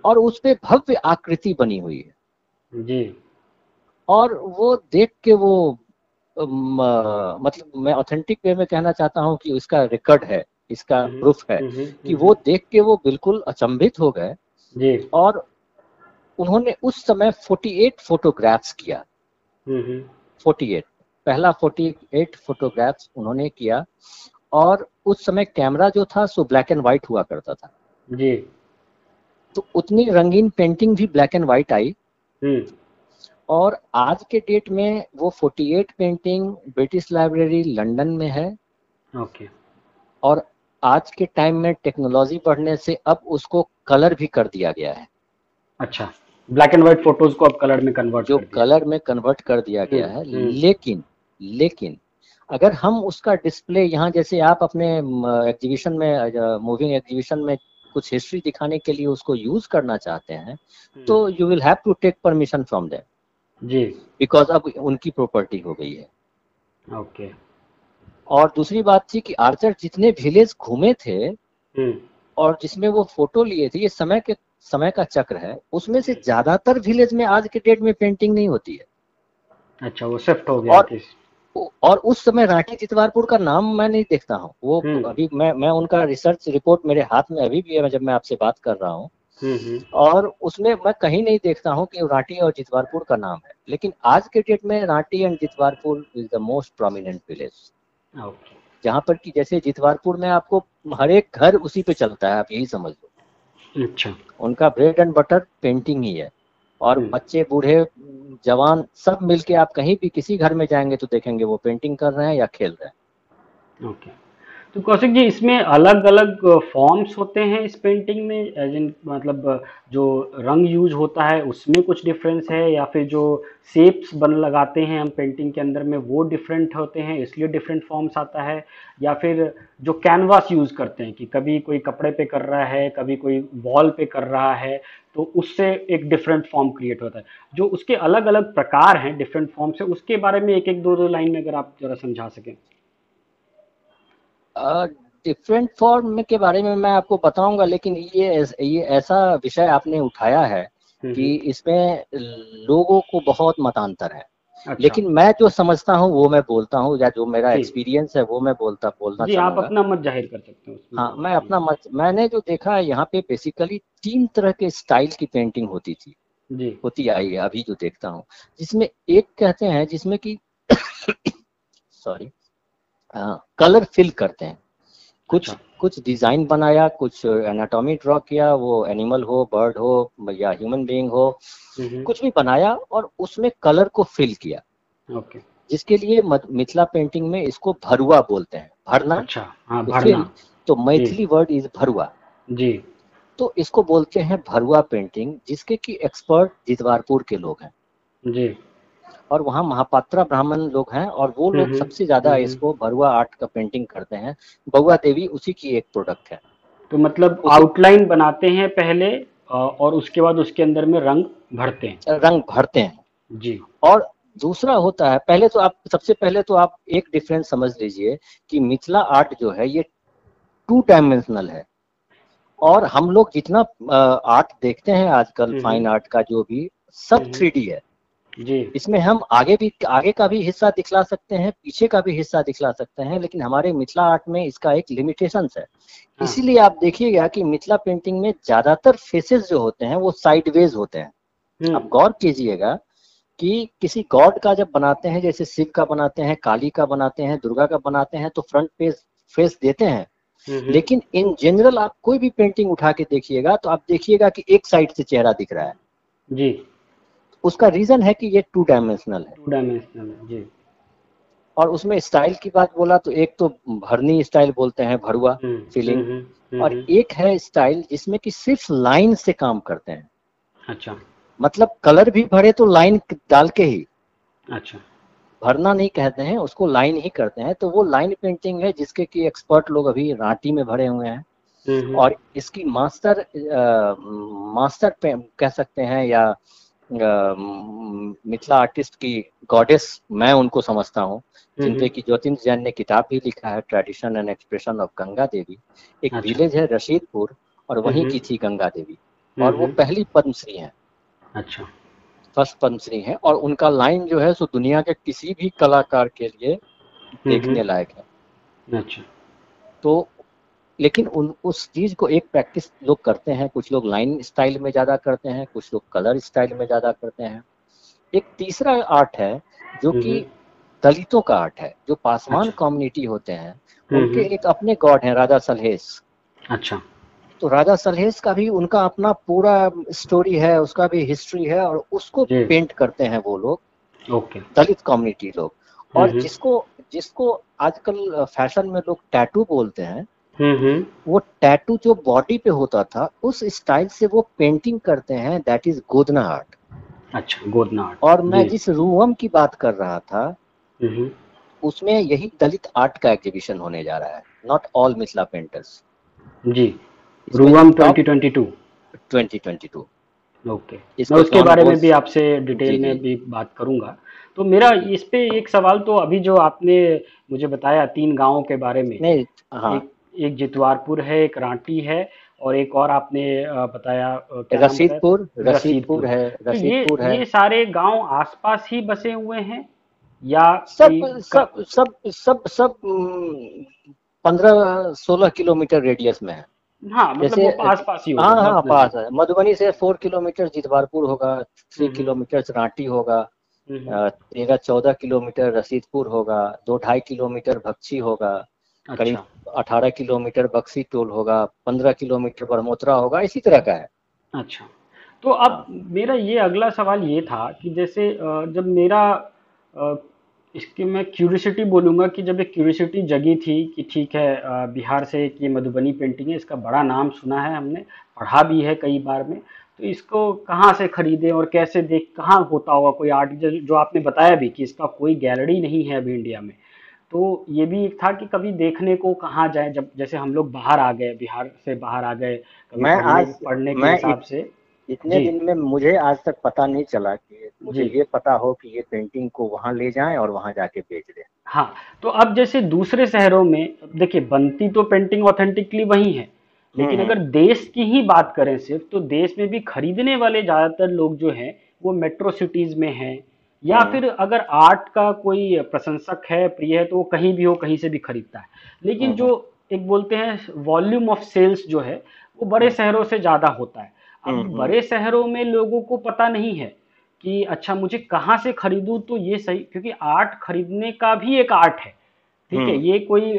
और उस पे भव्य आकृति बनी हुई है। जी। और वो देख के वो मतलब मैं ऑथेंटिक वे में कहना चाहता हूँ कि उसका रिकॉर्ड है इसका प्रूफ है कि वो देख के वो बिल्कुल अचंभित हो गए और उन्होंने उस समय 48 फोटोग्राफ्स किया। 48 पहला 48 फोटोग्राफ्स उन्होंने किया और उस समय कैमरा जो था सो ब्लैक एंड व्हाइट हुआ करता था। जी। तो उतनी रंगीन पेंटिंग भी ब्लैक एंड व्हाइट आई। हम्म। और आज के डेट में वो 48 पेंटिंग ब्रिटिश लाइब्रेरी लंदन में है। ओके और आज के टाइम में टेक्नोलॉजी बढ़ने से अब उसको कलर भी कर दिया गया है। अच्छा। ब्लैक एंड व्हाइट फ़ोटोज़ को अब कलर में कन्वर्ट जो कलर में कन्वर्ट कर दिया गया है। हम्म, हम्म। लेकिन लेकिन अगर हम उसका डिस्प्ले यहाँ जैसे आप अपने एग्जीबिशन में मूविंग एग्जीबिशन में कुछ हिस्ट्री दिखाने के लिए उसको यूज़ करना चाहते हैं हम्म। तो you will have to take permission from them ji. Because अब उनकी प्रॉपर्टी हो गई है। ओके और दूसरी बात थी कि आर्चर जितने विलेज घूमे थे हम्म। और जिसमें वो फ़ोटो लिए थे ये समय के समय का चक्र है उसमें से ज़्यादातर विलेज में आज के डेट में पेंटिंग नहीं होती है। अच्छा वो शिफ्ट हो गया और और उस समय राठी चितवारपुर का नाम मैं नहीं देखता हूँ। वो हम्म। अभी मैं मैं उनका रिसर्च रिपोर्ट मेरे हाथ में अभी भी है जब मैं आपसे बात कर रहा हूँ। हम्म, और उसमें मैं कहीं नहीं देखता हूँ कि राठी और जितवारपुर का नाम है। लेकिन आज के डेट में Rathi and Jitwarpur is the most prominent village जहाँ पर कि जैसे जितवारपुर में आपको हर एक घर उसी पे चलता है आप यही समझ लो। अच्छा। उनका ब्रेड एंड बटर पेंटिंग ही है। और। बच्चे बूढ़े जवान सब मिलके आप कहीं भी किसी घर में जाएँगे तो देखेंगे वो पेंटिंग कर रहे हैं या खेल रहे हैं ओके okay. तो कौशिक जी, इसमें अलग अलग फॉर्म्स होते हैं इस पेंटिंग में? एज इन मतलब जो रंग यूज़ होता है, उसमें कुछ डिफरेंस है? या फिर जो शेप्स बन, लगाते हैं हम पेंटिंग के अंदर में, वो डिफरेंट होते हैं, इसलिए डिफरेंट फॉर्म्स आता है? या फिर जो कैनवास यूज़ करते हैं कि कभी कोई कपड़े पे कर रहा है, कभी कोई वॉल पे कर रहा है तो उससे एक डिफरेंट फॉर्म क्रिएट होता है। जो उसके अलग अलग प्रकार हैं डिफरेंट फॉर्म से उसके बारे में एक एक दो दो लाइन में अगर आप ज़रा समझा सकें। डिफरेंट फॉर्म के बारे में मैं आपको बताऊँगा लेकिन ये ये ऐसा विषय आपने उठाया है हम्म, कि हम्म। इसमें लोगों को बहुत मतांतर है। अच्छा। लेकिन मैं जो समझता हूँ वो मैं बोलता हूँ या जो मेरा एक्सपीरियंस है वो मैं बोलता बोलना जी आप अपना मत ज़ाहिर कर सकते हो हाँ मैं अपना मत मैंने जो देखा है यहाँ पे बेसिकली तीन तरह के स्टाइल की पेंटिंग होती थी। जी। होती आई है अभी जो देखता हूँ। जिसमें एक कहते हैं जिसमें कि सॉरी कलर फिल करते हैं। कुछ अच्छा। कुछ डिज़ाइन बनाया कुछ एनाटॉमी ड्रॉ किया वो एनिमल हो बर्ड हो या ह्यूमन बीइंग हो कुछ भी बनाया और उसमें कलर को फिल किया। ओके जिसके लिए मिथिला पेंटिंग में इसको भरुआ बोलते हैं। भरना? अच्छा हाँ भरना। तो मैथिली वर्ड इज़ भरुआ। जी। तो इसको बोलते हैं भरुआ पेंटिंग जिसके की एक्सपर्ट जितवारपुर के लोग हैं। जी। और वहाँ महापात्रा ब्राह्मण लोग हैं और वो लोग सबसे ज़्यादा इसको भरुआ आर्ट का पेंटिंग करते हैं। बउआ देवी उसी की एक प्रोडक्ट है। तो मतलब आउटलाइन बनाते हैं पहले और उसके बाद उसके अंदर में रंग भरते हैं। रंग भरते हैं। जी। और दूसरा होता है पहले तो आप सबसे पहले तो आप एक डिफरेंस समझ लीजिए कि मिथिला आर्ट जो है ये टू डायमेंशनल है। और हम लोग जितना आर्ट देखते हैं आजकल फाइन आर्ट का जो भी सब थ्री है। जी इसमें हम आगे भी आगे का भी हिस्सा दिखला सकते हैं पीछे का भी हिस्सा दिखला सकते हैं लेकिन हमारे मिथिला आर्ट में इसका एक लिमिटेशन है हाँ। इसीलिए आप देखिएगा कि मिथिला पेंटिंग में ज़्यादातर फेसेस जो होते हैं वो साइडवेज होते हैं हम्म। आप गौर कीजिएगा कि किसी गॉड का जब बनाते हैं जैसे शिव का बनाते हैं काली का बनाते हैं दुर्गा का बनाते हैं तो फ्रंट पेज फेस देते हैं हम्म। लेकिन इन जनरल आप कोई भी पेंटिंग उठा के देखिएगा तो आप देखिएगा कि एक साइड से चेहरा दिख रहा है जी उसका रीजन है कि ये टू डायमेंशनल है। टू डायमेंशनल जी। और उसमें स्टाइल की बात बोला तो एक तो भरनी स्टाइल बोलते हैं भरुआ फीलिंग हम्म, हम्म, और एक है स्टाइल जिसमें कि सिर्फ़ लाइन से काम करते हैं। अच्छा। मतलब कलर भी भरे तो लाइन डाल के ही। अच्छा। भरना नहीं कहते हैं उसको लाइन ही करते हैं। तो वो लाइन पेंटिंग है जिसके की एक्सपर्ट लोग अभी रांटी में भरे हुए हैं। हम्म, और इसकी मास्टर आ, मास्टर कह सकते हैं या मिथिला आर्टिस्ट की गॉडेस मैं उनको समझता हूँ हम्म, जिनपे की ज्योतिष जैन ने किताब भी लिखा है tradition and expression of Ganga Devi एक अच्छा। विलेज है रशीदपुर और वहीं हम्म, की थी गंगा देवी। और वो पहली पद्मश्री है। अच्छा। फ़र्स्ट पद्मश्री है और उनका लाइन जो है सो दुनिया के किसी भी कलाकार के लिए देखने लायक है। अच्छा। तो लेकिन उन उस चीज़ को एक प्रैक्टिस लोग करते हैं। कुछ लोग लाइन स्टाइल में ज़्यादा करते हैं कुछ लोग कलर स्टाइल में ज़्यादा करते हैं। एक तीसरा आर्ट है जो कि दलितों का आर्ट है जो पासवान अच्छा। कम्युनिटी होते हैं। उनके एक अपने गॉड हैं राजा सलहेस। अच्छा। तो राजा सलहेस का भी उनका अपना पूरा स्टोरी है उसका भी हिस्ट्री है और उसको पेंट करते हैं वो लोग। ओके। दलित कम्युनिटी लोग। और जिसको जिसको आजकल फ़ैशन में लोग टैटू बोलते हैं वो टैटू जो बॉडी पे होता था उस स्टाइल से वो पेंटिंग करते हैं दैट इज़ गोदना आर्ट अच्छा गोदना आर्ट और मैं जिस रूवम की बात कर रहा था उसमें यही दलित आर्ट का एग्जीबिशन होने जा रहा है नॉट ऑल मिथिला पेंटर्स जी। रूवम 2022 2022 ओके मैं उसके बारे में भी आपसे डिटेल में भी बात करूँगा। तो मेरा इस पे एक सवाल तो अभी जो आपने मुझे बताया तीन गाँवों के बारे में नहीं हाँ। एक एक जितवारपुर है एक रांटी है और एक और आपने बताया रसीदपुर रसीदपुर है रसीदपुर तो ये, है। ये सारे गाँव आसपास ही बसे हुए हैं या सब सब सब सब सब पंद्रह सोलह किलोमीटर रेडियस में है। हाँ मतलब जैसे आसपास ही हाँ हाँ पास है। मधुबनी से फोर किलोमीटर जितवारपुर होगा थ्री हम्म। किलोमीटर रांटी होगा हम्म। तेरह चौदह किलोमीटर रसीदपुर होगा दो ढाई किलोमीटर भक्ची होगा अच्छा। करीब अठारह किलोमीटर बक्सी टोल होगा पंद्रह किलोमीटर बरमोत्रा होगा इसी तरह का है। अच्छा। तो अब मेरा ये अगला सवाल ये था कि जैसे जब मेरा इसकी मैं क्यूरियोसिटी बोलूँगा कि जब एक क्यूरियोसिटी जगी थी कि ठीक है बिहार से कि मधुबनी पेंटिंग है इसका बड़ा नाम सुना है हमने पढ़ा भी है कई बार में तो इसको कहाँ से खरीदें और कैसे देख कहाँ होता होगा कोई आर्ट जो आपने बताया भी कि इसका कोई गैलरी नहीं है अभी इंडिया में? तो ये भी एक था कि कभी देखने को कहाँ जाए जब जैसे हम लोग बाहर आ गए बिहार से बाहर आ गए मैं आज पढ़ने के हिसाब से। इतने दिन में मुझे आज तक पता नहीं चला कि मुझे ये पता हो कि ये पेंटिंग को वहाँ ले जाएँ और वहाँ जाके बेच दें। हाँ तो अब जैसे दूसरे शहरों में देखिए बनती तो पेंटिंग ऑथेंटिकली वही है लेकिन हम्म, अगर हम्म। देश की ही बात करें सिर्फ़ तो देश में भी खरीदने वाले ज़्यादातर लोग जो हैं वो मेट्रो सिटीज़ में हैं या हाँ। फिर अगर आर्ट का कोई प्रशंसक है प्रिय है तो वो कहीं भी हो कहीं से भी खरीदता है। लेकिन हाँ, जो हाँ। एक बोलते हैं वॉल्यूम ऑफ़ सेल्स जो है वो बड़े शहरों से ज़्यादा होता है। अब बड़े शहरों में लोगों को पता नहीं है कि अच्छा मुझे कहाँ से खरीदूं तो ये सही क्योंकि आर्ट खरीदने का भी एक आर्ट है। ठीक है हम्म ये कोई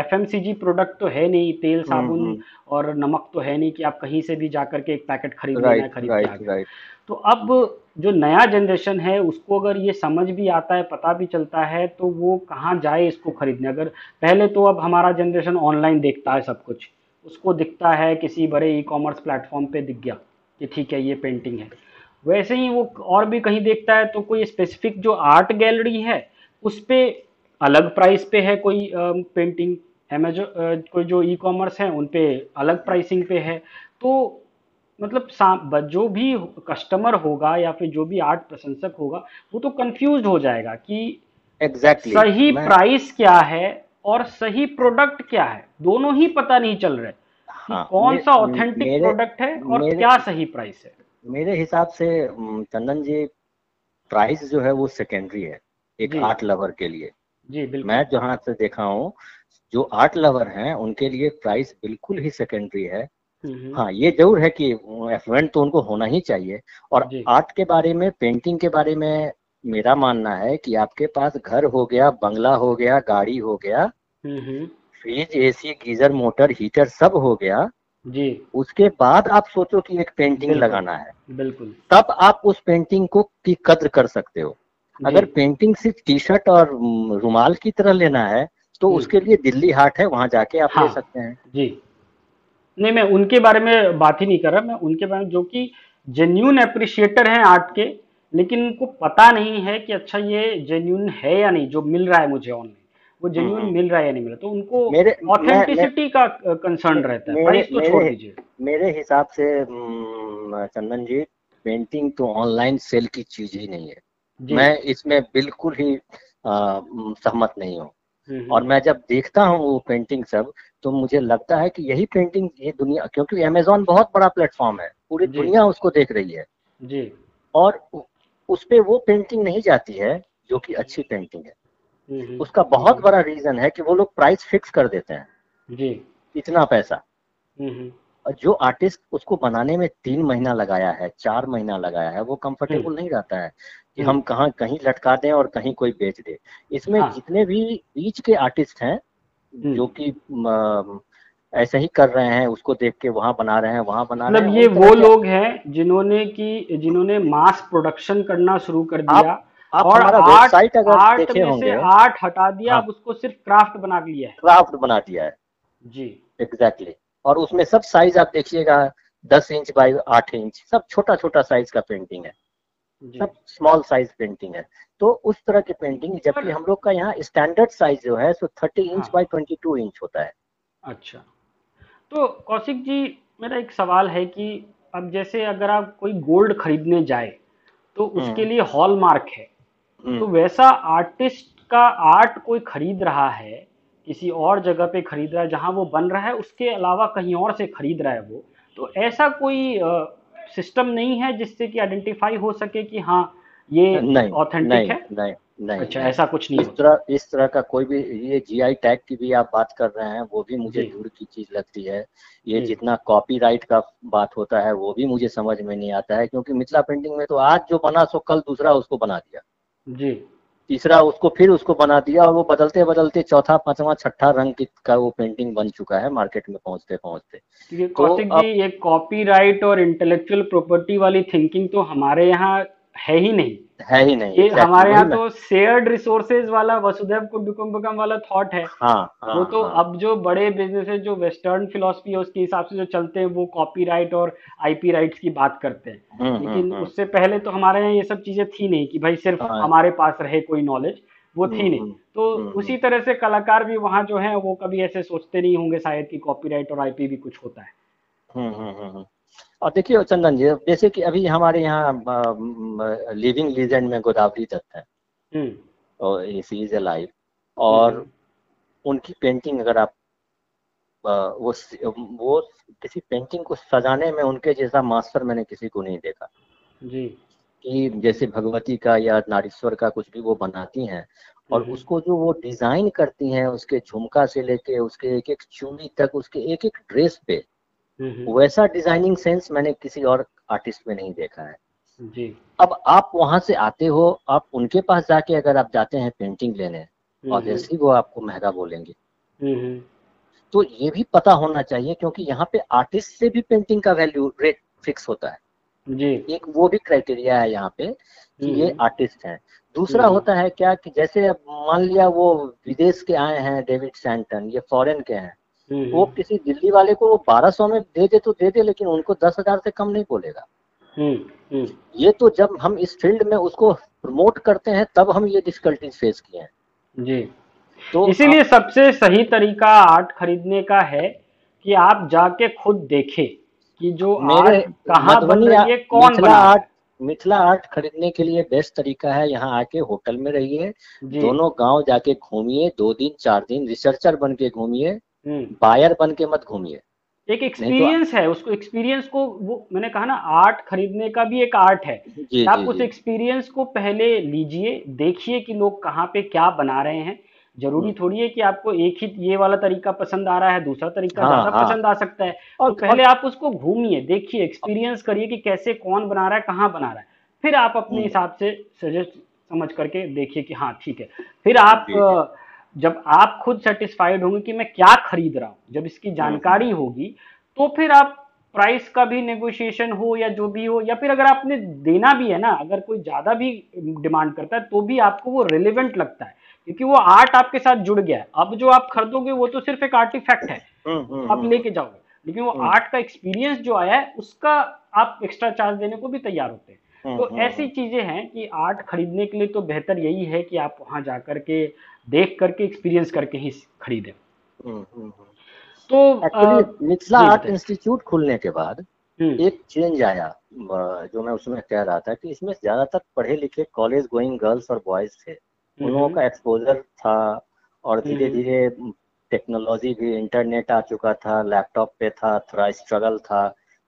एफएमसीजी प्रोडक्ट तो है नहीं तेल हम्म साबुन हम्म और नमक तो है नहीं कि आप कहीं से भी जा करके एक पैकेट खरीद लेना खरीद के तो अब जो नया जनरेशन है, उसको अगर ये समझ भी आता है, पता भी चलता है तो वो कहाँ जाए इसको खरीदने? अगर पहले तो अब हमारा जनरेशन ऑनलाइन देखता है सब कुछ। उसको दिखता है, किसी बड़े ई कॉमर्स प्लेटफॉर्म पे दिख गया कि ठीक है, ये पेंटिंग है। वैसे ही वो और भी कहीं देखता है तो कोई स्पेसिफिक जो आर्ट गैलरी है, उस पर अलग प्राइस पे है कोई पेंटिंग अमेजो कोई जो ई कॉमर्स है, उन पर अलग प्राइसिंग पे है। तो मतलब जो भी कस्टमर होगा या फिर जो भी आर्ट प्रशंसक होगा वो तो कंफ्यूज हो जाएगा कि एग्जैक्टली सही मैं प्राइस क्या है और सही प्रोडक्ट क्या है? दोनों ही पता नहीं चल रहे हाँ कौन सा ऑथेंटिक प्रोडक्ट है और मेरे क्या सही प्राइस है। मेरे हिसाब से चंदन जी प्राइस जो है वो सेकेंडरी है एक आर्ट लवर के लिए। जी बिल्कुल। मैं जहाँ से देखा हूँ जो आर्ट लवर हैं उनके लिए प्राइस बिल्कुल ही सेकेंडरी है। हाँ ये ज़रूर है कि एफ्लुएंट तो उनको होना ही चाहिए। और आर्ट के बारे में पेंटिंग के बारे में मेरा मानना है कि आपके पास घर हो गया बंगला हो गया गाड़ी हो गया fridge AC geyser motor heater सब हो गया। जी। उसके बाद आप सोचो कि एक पेंटिंग लगाना है। बिल्कुल। तब आप उस पेंटिंग को की कद्र कर सकते हो। अगर पेंटिंग सिर्फ़ टी शर्ट और रुमाल की तरह लेना है तो उसके लिए दिल्ली हाट है वहाँ जाके आप हाँ, ले सकते हैं। जी। नहीं मैं उनके बारे में बात ही नहीं कर रहा। मैं उनके बारे में जो कि जेन्यून एप्रिशिएटर हैं आर्ट के लेकिन उनको पता नहीं है कि अच्छा ये जेन्यून है या नहीं जो मिल रहा है मुझे ऑनलाइन वो हम्म जेन्यून हम्म। मिल रहा है या नहीं मिल? रहा तो उनको ऑथेंटिसिटी का कंसर्न रहता है। प्राइस तो छोड़ दीजिए। मेरे हिसाब से हम्म, चंदन जी पेंटिंग तो ऑनलाइन सेल की चीज़ ही नहीं है। मैं इसमें बिल्कुल ही हम्म, सहमत नहीं हूँ। हम्म और हम्म मैं जब देखता हूँ वो पेंटिंग सब तो मुझे लगता है कि यही पेंटिंग ये दुनिया क्योंकि अमेजोन बहुत बड़ा प्लेटफॉर्म है पूरी दुनिया उसको देख रही है। जी। और उस पे वो पेंटिंग नहीं जाती है जो कि अच्छी पेंटिंग है। हम्म हम्म उसका बहुत बड़ा रीजन है कि वो लोग प्राइस फिक्स कर देते हैं। जी। इतना पैसा। हम्म हम्म। और जो आर्टिस्ट उसको बनाने में तीन महीना लगाया है चार महीना लगाया है वो हम्म। कंफर्टेबल नहीं रहता है कि हम्म। हम कहाँ कहीं लटका दें और कहीं कोई बेच दे। इसमें हाँ। जितने भी बीच के आर्टिस्ट हैं जो हम्म कि ऐसे ही कर रहे हैं उसको देख के वहाँ बना रहे हैं वहाँ बना रहे मतलब हैं ये वो लोग हैं जिन्होंने की जिन्होंने मास प्रोडक्शन करना शुरू कर दिया आप और आर्ट अगर आर्ट देखे में से आर्ट हटा दिया हाँ। अब उसको सिर्फ़ क्राफ्ट बना लिया है। क्राफ्ट बना दिया है। जी। Exactly exactly. और उसमें सब साइज़ आप देखिएगा दस इंच बाई आठ इंच सब छोटा छोटा साइज़ का पेंटिंग है। जी सब स्मॉल साइज़ पेंटिंग है। तो उस तरह की पेंटिंग जबकि हम लोग का यहाँ स्टैंडर्ड साइज़ जो है सो thirty inch by twenty two inch होता है। अच्छा। तो कौशिक जी मेरा एक सवाल है कि अब जैसे अगर आप कोई गोल्ड खरीदने जाए तो उसके हम्म लिए हॉलमार्क है। तो हम्म वैसा आर्टिस्ट का आर्ट कोई खरीद रहा है किसी और जगह पे खरीद रहा है जहाँ वो बन रहा है उसके अलावा कहीं और से खरीद रहा है वो तो ऐसा कोई सिस्टम नहीं है जिससे कि आइडेंटिफाई हो सके कि हाँ ये ऑथेंटिक है? नहीं नहीं अच्छा नहीं। ऐसा कुछ नहीं इस तरह इस तरह का कोई भी ये जीआई टैग की भी आप बात कर रहे हैं वो भी मुझे दूर की चीज़ लगती है। ये जितना कॉपीराइट का बात होता है वो भी मुझे समझ में नहीं आता है क्योंकि मिथिला पेंटिंग में तो आज जो बना सो कल दूसरा उसको बना दिया। जी। तीसरा उसको फिर उसको बना दिया और वो बदलते बदलते चौथा पांचवा छठा रंग का वो पेंटिंग बन चुका है मार्केट में पहुँचते पहुँचते। तो अब ये कॉपीराइट और इंटेलेक्चुअल प्रॉपर्टी वाली थिंकिंग तो हमारे यहाँ है ही नहीं। है ही नहीं ये हमारे यहाँ तो शेयर्ड रिसोर्सेज वाला वसुधैव कुटुंबकम वाला थॉट है। हाँ हाँ, वो हाँ तो हाँ। अब जो बड़े बिजनेसेस जो वेस्टर्न फिलोसफी है उसके हिसाब से जो चलते हैं वो कॉपीराइट और आईपी राइट्स की बात करते हैं। हम्म हम्म लेकिन हम्म। उससे पहले तो हमारे यहाँ ये सब चीज़ें थी नहीं कि भाई सिर्फ़ हाँ। हमारे पास रहे कोई नॉलेज वो थी नहीं। तो उसी तरह से कलाकार भी वहाँ जो है वो कभी ऐसे सोचते नहीं होंगे शायद कि कॉपीराइट और आईपी भी कुछ होता है। और देखिए चंदन जी जैसे कि अभी हमारे यहाँ लिविंग लीजेंड में गोदावरी दत्त है। हम्म। और इज़ अलाइव हम्म और हम्म, उनकी पेंटिंग अगर आप वो वो किसी पेंटिंग को सजाने में उनके जैसा मास्टर मैंने किसी को नहीं देखा। जी। कि जैसे भगवती का या नारीश्वर का कुछ भी वो बनाती हैं और हम्म। उसको जो वो डिज़ाइन करती हैं उसके झुमका से लेके उसके एक एक चूड़ी तक उसके एक एक ड्रेस पे वैसा डिज़ाइनिंग सेंस मैंने किसी और आर्टिस्ट में नहीं देखा है। जी। अब आप वहाँ से आते हो आप उनके पास जाके अगर आप जाते हैं पेंटिंग लेने और ऑब्वियसली वो आपको महँगा बोलेंगे। तो ये भी पता होना चाहिए क्योंकि यहाँ पे आर्टिस्ट से भी पेंटिंग का वैल्यू रेट फिक्स होता है। जी। एक वो भी क्राइटेरिया है यहाँ पे कि ये आर्टिस्ट हैं। दूसरा होता है क्या कि जैसे मान लिया वो विदेश के आए हैं डेविड सैंटन ये फॉरेन के हैं। वो किसी दिल्ली वाले को वो बारह सौ में दे दे तो दे दे लेकिन उनको दस हज़ार से कम नहीं बोलेगा। ये तो जब हम इस फ़ील्ड में उसको प्रमोट करते हैं तब हम ये डिफिकल्टीज फेस किए हैं। जी। तो इसीलिए सबसे सही तरीका आर्ट खरीदने का है कि आप जाके खुद देखें कि जो मेरे कहाँ बन रही है कौन बना आर्ट मिथिला आर्ट खरीदने के लिए बेस्ट तरीका है यहाँ आके होटल में रहिए दोनों गाँव जाके घूमिए दो दिन चार दिन रिसर्चर बन के घूमिए। बायर हम्म। बन के मत घूमिए। एक एक्सपीरियंस तो, है उसको एक्सपीरियंस को वो मैंने कहा ना आर्ट खरीदने का भी एक आर्ट है। जी, आप जी, उस एक्सपीरियंस को पहले लीजिए देखिए कि लोग कहाँ पे क्या बना रहे हैं। ज़रूरी हम्म। थोड़ी है कि आपको एक ही ये वाला तरीका पसंद आ रहा है दूसरा तरीका हाँ, हाँ, पसंद आ सकता है। और तो पहले आप उसको घूमिए देखिए एक्सपीरियंस करिए कि कैसे कौन बना रहा है कहाँ बना रहा है। फिर आप अपने हम्म। हिसाब से सजेस्ट समझ करके देखिए कि हाँ ठीक है। फिर आप जब आप खुद सेटिस्फाइड होंगे कि मैं क्या खरीद रहा हूँ जब इसकी जानकारी होगी तो फिर आप प्राइस का भी नेगोशिएशन हो या जो भी हो या फिर अगर आपने देना भी है ना अगर कोई ज़्यादा भी डिमांड करता है तो भी आपको वो रिलेवेंट लगता है क्योंकि वो आर्ट आपके साथ जुड़ गया है। अब जो आप खरीदोगे वो तो सिर्फ़ एक आर्टिफैक्ट है हम्म, हम्म, आप हम्म। लेके जाओगे लेकिन वो आर्ट का एक्सपीरियंस जो आया है उसका आप एक्स्ट्रा चार्ज देने को भी तैयार होते हैं। तो ऐसी चीज़ें हैं कि आर्ट खरीदने के लिए तो बेहतर यही है कि आप वहाँ जाकर के देख करके एक्सपीरियंस करके ही खरीदे। तो मिथिला आर्ट इंस्टीट्यूट खुलने के बाद एक चेंज आया जो मैं उसमें कह रहा था कि इसमें ज़्यादातर पढ़े लिखे कॉलेज गोइंग गर्ल्स और बॉयज़ थे। उन लोगों का एक्सपोजर था और धीरे धीरे टेक्नोलॉजी भी इंटरनेट आ चुका था लैपटॉप पे था थोड़ा स्ट्रगल था।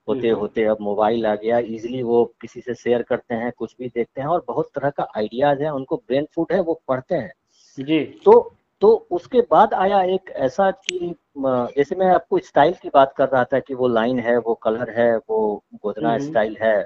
होते होते अब मोबाइल आ गया इजीली वो किसी से शेयर करते हैं कुछ भी देखते हैं और बहुत तरह का आइडियाज़ है उनको ब्रेन फ़ूड है वो पढ़ते हैं। जी। तो तो उसके बाद आया एक ऐसा कि जैसे मैं आपको स्टाइल की बात कर रहा था कि वो लाइन है वो कलर है वो गोदना स्टाइल है।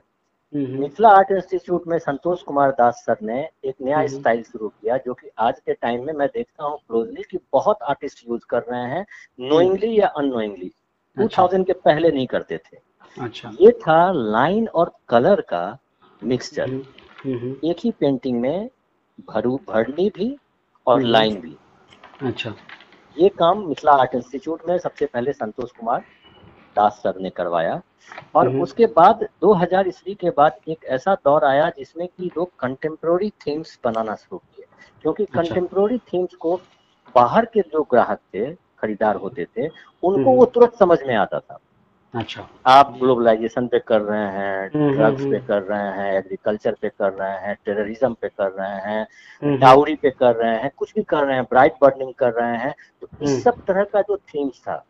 मिथिला आर्ट इंस्टीट्यूट में संतोष कुमार दास सर ने एक नया स्टाइल शुरू किया जो कि आज के टाइम में मैं देखता हूँ क्लोजली कि बहुत आर्टिस्ट यूज़ कर रहे हैं नोइंगली या अनोइंगली टू थाउज़ेंड के पहले नहीं करते थे। अच्छा। ये था लाइन और कलर का मिक्सचर एक ही पेंटिंग में भरू भरनी भी और लाइन भी अच्छा ये काम मिथिला आर्ट इंस्टीट्यूट में सबसे पहले संतोष कुमार दास सर ने करवाया और हम्म। उसके बाद 2000 ईस्वी के बाद एक ऐसा दौर आया जिसमें कि लोग कंटेम्प्रोरी थीम्स बनाना शुरू किए क्योंकि अच्छा। कंटेम्प्रोरी थीम्स को बाहर के जो ग्राहक थे खरीदार होते थे उनको हम्म। वो तुरंत समझ में आता था अच्छा। आप ग्लोबलाइजेशन पे कर रहे हैं ड्रग्स हम्म, पे कर रहे हैं एग्रीकल्चर पे कर रहे हैं टेररिज्म पे कर रहे हैं डाउरी पे कर रहे हैं कुछ भी कर रहे हैं ब्राइट बर्निंग कर रहे हैं तो इस सब तरह का जो थीम्स था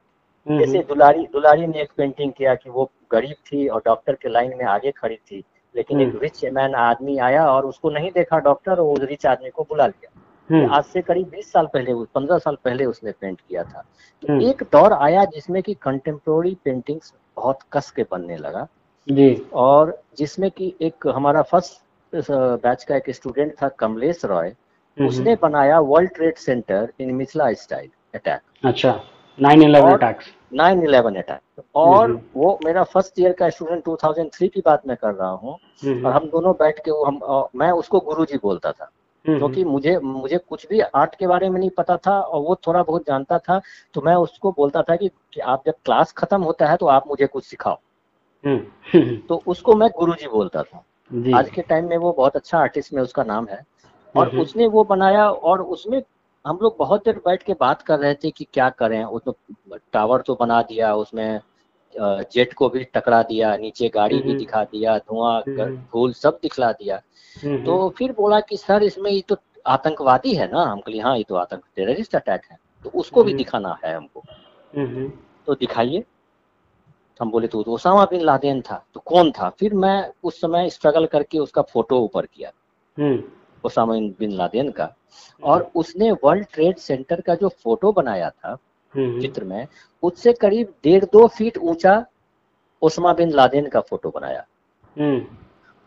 जैसे दुलारी दुलारी ने एक पेंटिंग किया कि वो गरीब थी और डॉक्टर के लाइन में आगे खड़ी थी लेकिन एक रिच हम्म। मैन आदमी आया और उसको नहीं देखा डॉक्टर और उस रिच आदमी को बुला लिया। हम्म। आज से करीब 20 साल पहले पंद्रह साल पहले उसने पेंट किया था। तो हम्म। एक दौर आया जिसमें कि कंटेम्प्रोरी पेंटिंग्स बहुत कस के बनने लगा। जी। और जिसमें कि एक हमारा फ़र्स्ट बैच का एक स्टूडेंट था कमलेश रॉय। उसने बनाया world trade center in Mithila style attack अच्छा nine eleven attacks nine eleven attack और वो मेरा फ़र्स्ट ईयर का स्टूडेंट 2003 की बात मैं कर रहा हूँ। और हम दोनों बैठ के वो हम मैं उसको गुरुजी बोलता था। क्योंकि तो मुझे मुझे कुछ भी आर्ट के बारे में नहीं पता था और वो थोड़ा बहुत जानता था तो मैं उसको बोलता था कि, कि आप जब क्लास खत्म होता है तो आप मुझे कुछ सिखाओ। तो उसको मैं गुरुजी बोलता था। आज के टाइम में वो बहुत अच्छा आर्टिस्ट में उसका नाम है। और उसने वो बनाया और उसमें हम लोग बहुत देर बैठ के बात कर रहे थे कि क्या करें। तो टावर तो बना दिया उसमें जेट को भी टकरा दिया नीचे गाड़ी भी हम्म। दिखा दिया धुआँ धूल सब दिखला दिया। हम्म, तो फिर बोला कि सर इसमें ये तो आतंकवादी है ना हम कही हाँ ये तो आतंक टेररिस्ट अटैक है। तो उसको भी दिखाना है हमको। तो दिखाइए। हम बोले तो ओसामा बिन लादेन था। तो कौन था? फिर मैं उस समय स्ट्रगल करके उसका फ़ोटो ऊपर किया ओसामा बिन लादेन का। और उसने वर्ल्ड ट्रेड सेंटर का जो फ़ोटो बनाया था हम्म। चित्र में उससे करीब डेढ़ दो फीट ऊँचा ओसमा बिन लादेन का फ़ोटो बनाया। हम्म।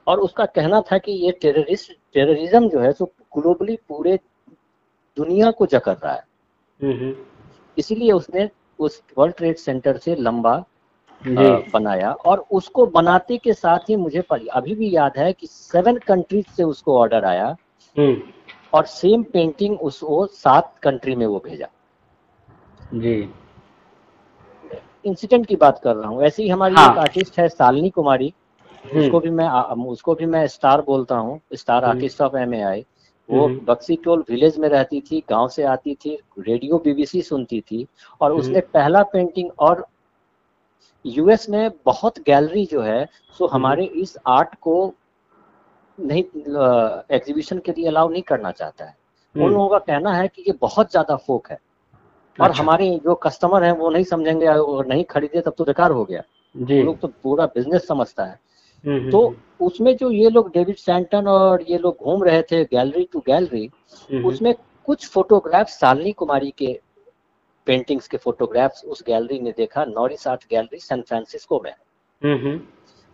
और उसका कहना था कि ये टेररिस्ट टेररिज्म जो है सो ग्लोबली पूरे दुनिया को जकड़ रहा है। इसीलिए उसने उस वर्ल्ड ट्रेड सेंटर से लंबा बनाया। और उसको बनाते के साथ ही मुझे अभी भी याद है कि सेवन कंट्रीज़ से उसको ऑर्डर आया। हम्म। और सेम पेंटिंग उसको सात कंट्री में वो भेजा। जी। इंसिडेंट की बात कर रहा हूँ। ऐसे ही हमारी हाँ। एक आर्टिस्ट है सालनी कुमारी हम्म। उसको भी मैं उसको भी मैं स्टार बोलता हूँ स्टार आर्टिस्ट ऑफ़ एमएआई वो हम्म। बक्सी टोल विलेज में रहती थी गाँव से आती थी रेडियो बीबीसी सुनती थी और हम्म। उसने पहला पेंटिंग और यूएस में बहुत गैलरी जो है सो हमारे इस आर्ट को नहीं एग्जीबिशन के लिए अलाउ नहीं करना चाहता है। उन लोगों का कहना है कि ये बहुत ज़्यादा फोक है। और अच्छा। हमारे जो कस्टमर हैं वो नहीं समझेंगे और नहीं खरीदे तब तो बेकार हो गया। लोग तो पूरा बिज़नेस समझता है। हम्म, हम्म, तो हम्म। उसमें जो ये लोग डेविड सैंटन और ये लोग घूम रहे थे गैलरी टू गैलरी उसमें कुछ फोटोग्राफ सालनी कुमारी के पेंटिंग्स के फोटोग्राफ्स उस गैलरी ने देखा Norris art gallery San Francisco में।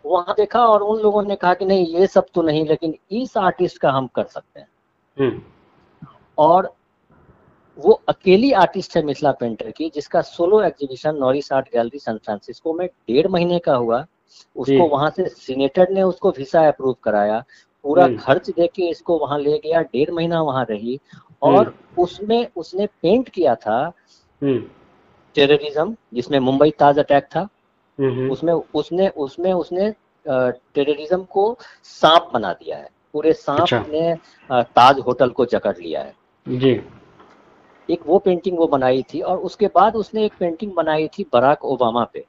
वहाँ देखा और उन लोगों ने कहा कि नहीं ये सब तो नहीं लेकिन इस आर्टिस्ट का हम कर सकते हैं। और वो अकेली आर्टिस्ट है मिथिला पेंटर की जिसका solo exhibition Norris art gallery San Francisco में डेढ़ महीने का हुआ। उसको वहाँ से सीनेटर ने उसको वीसा अप्रूव कराया। पूरा हम्म। खर्च देके इसको वहाँ ले गया। डेढ़ महीना वहाँ रही। और हम्म। उसमें उसने पेंट किया था टेररिज्म हम्म। जिसमें मुंबई ताज अटैक था। उसमें उसने उसमें उसने टेररिज्म को सांप बना दिया है। पूरे सांप अच्छा। ने ताज होटल को जकड़ लिया है। जी। एक वो पेंटिंग वो बनाई थी और उसके बाद उसने एक पेंटिंग बनाई थी बराक ओबामा पे।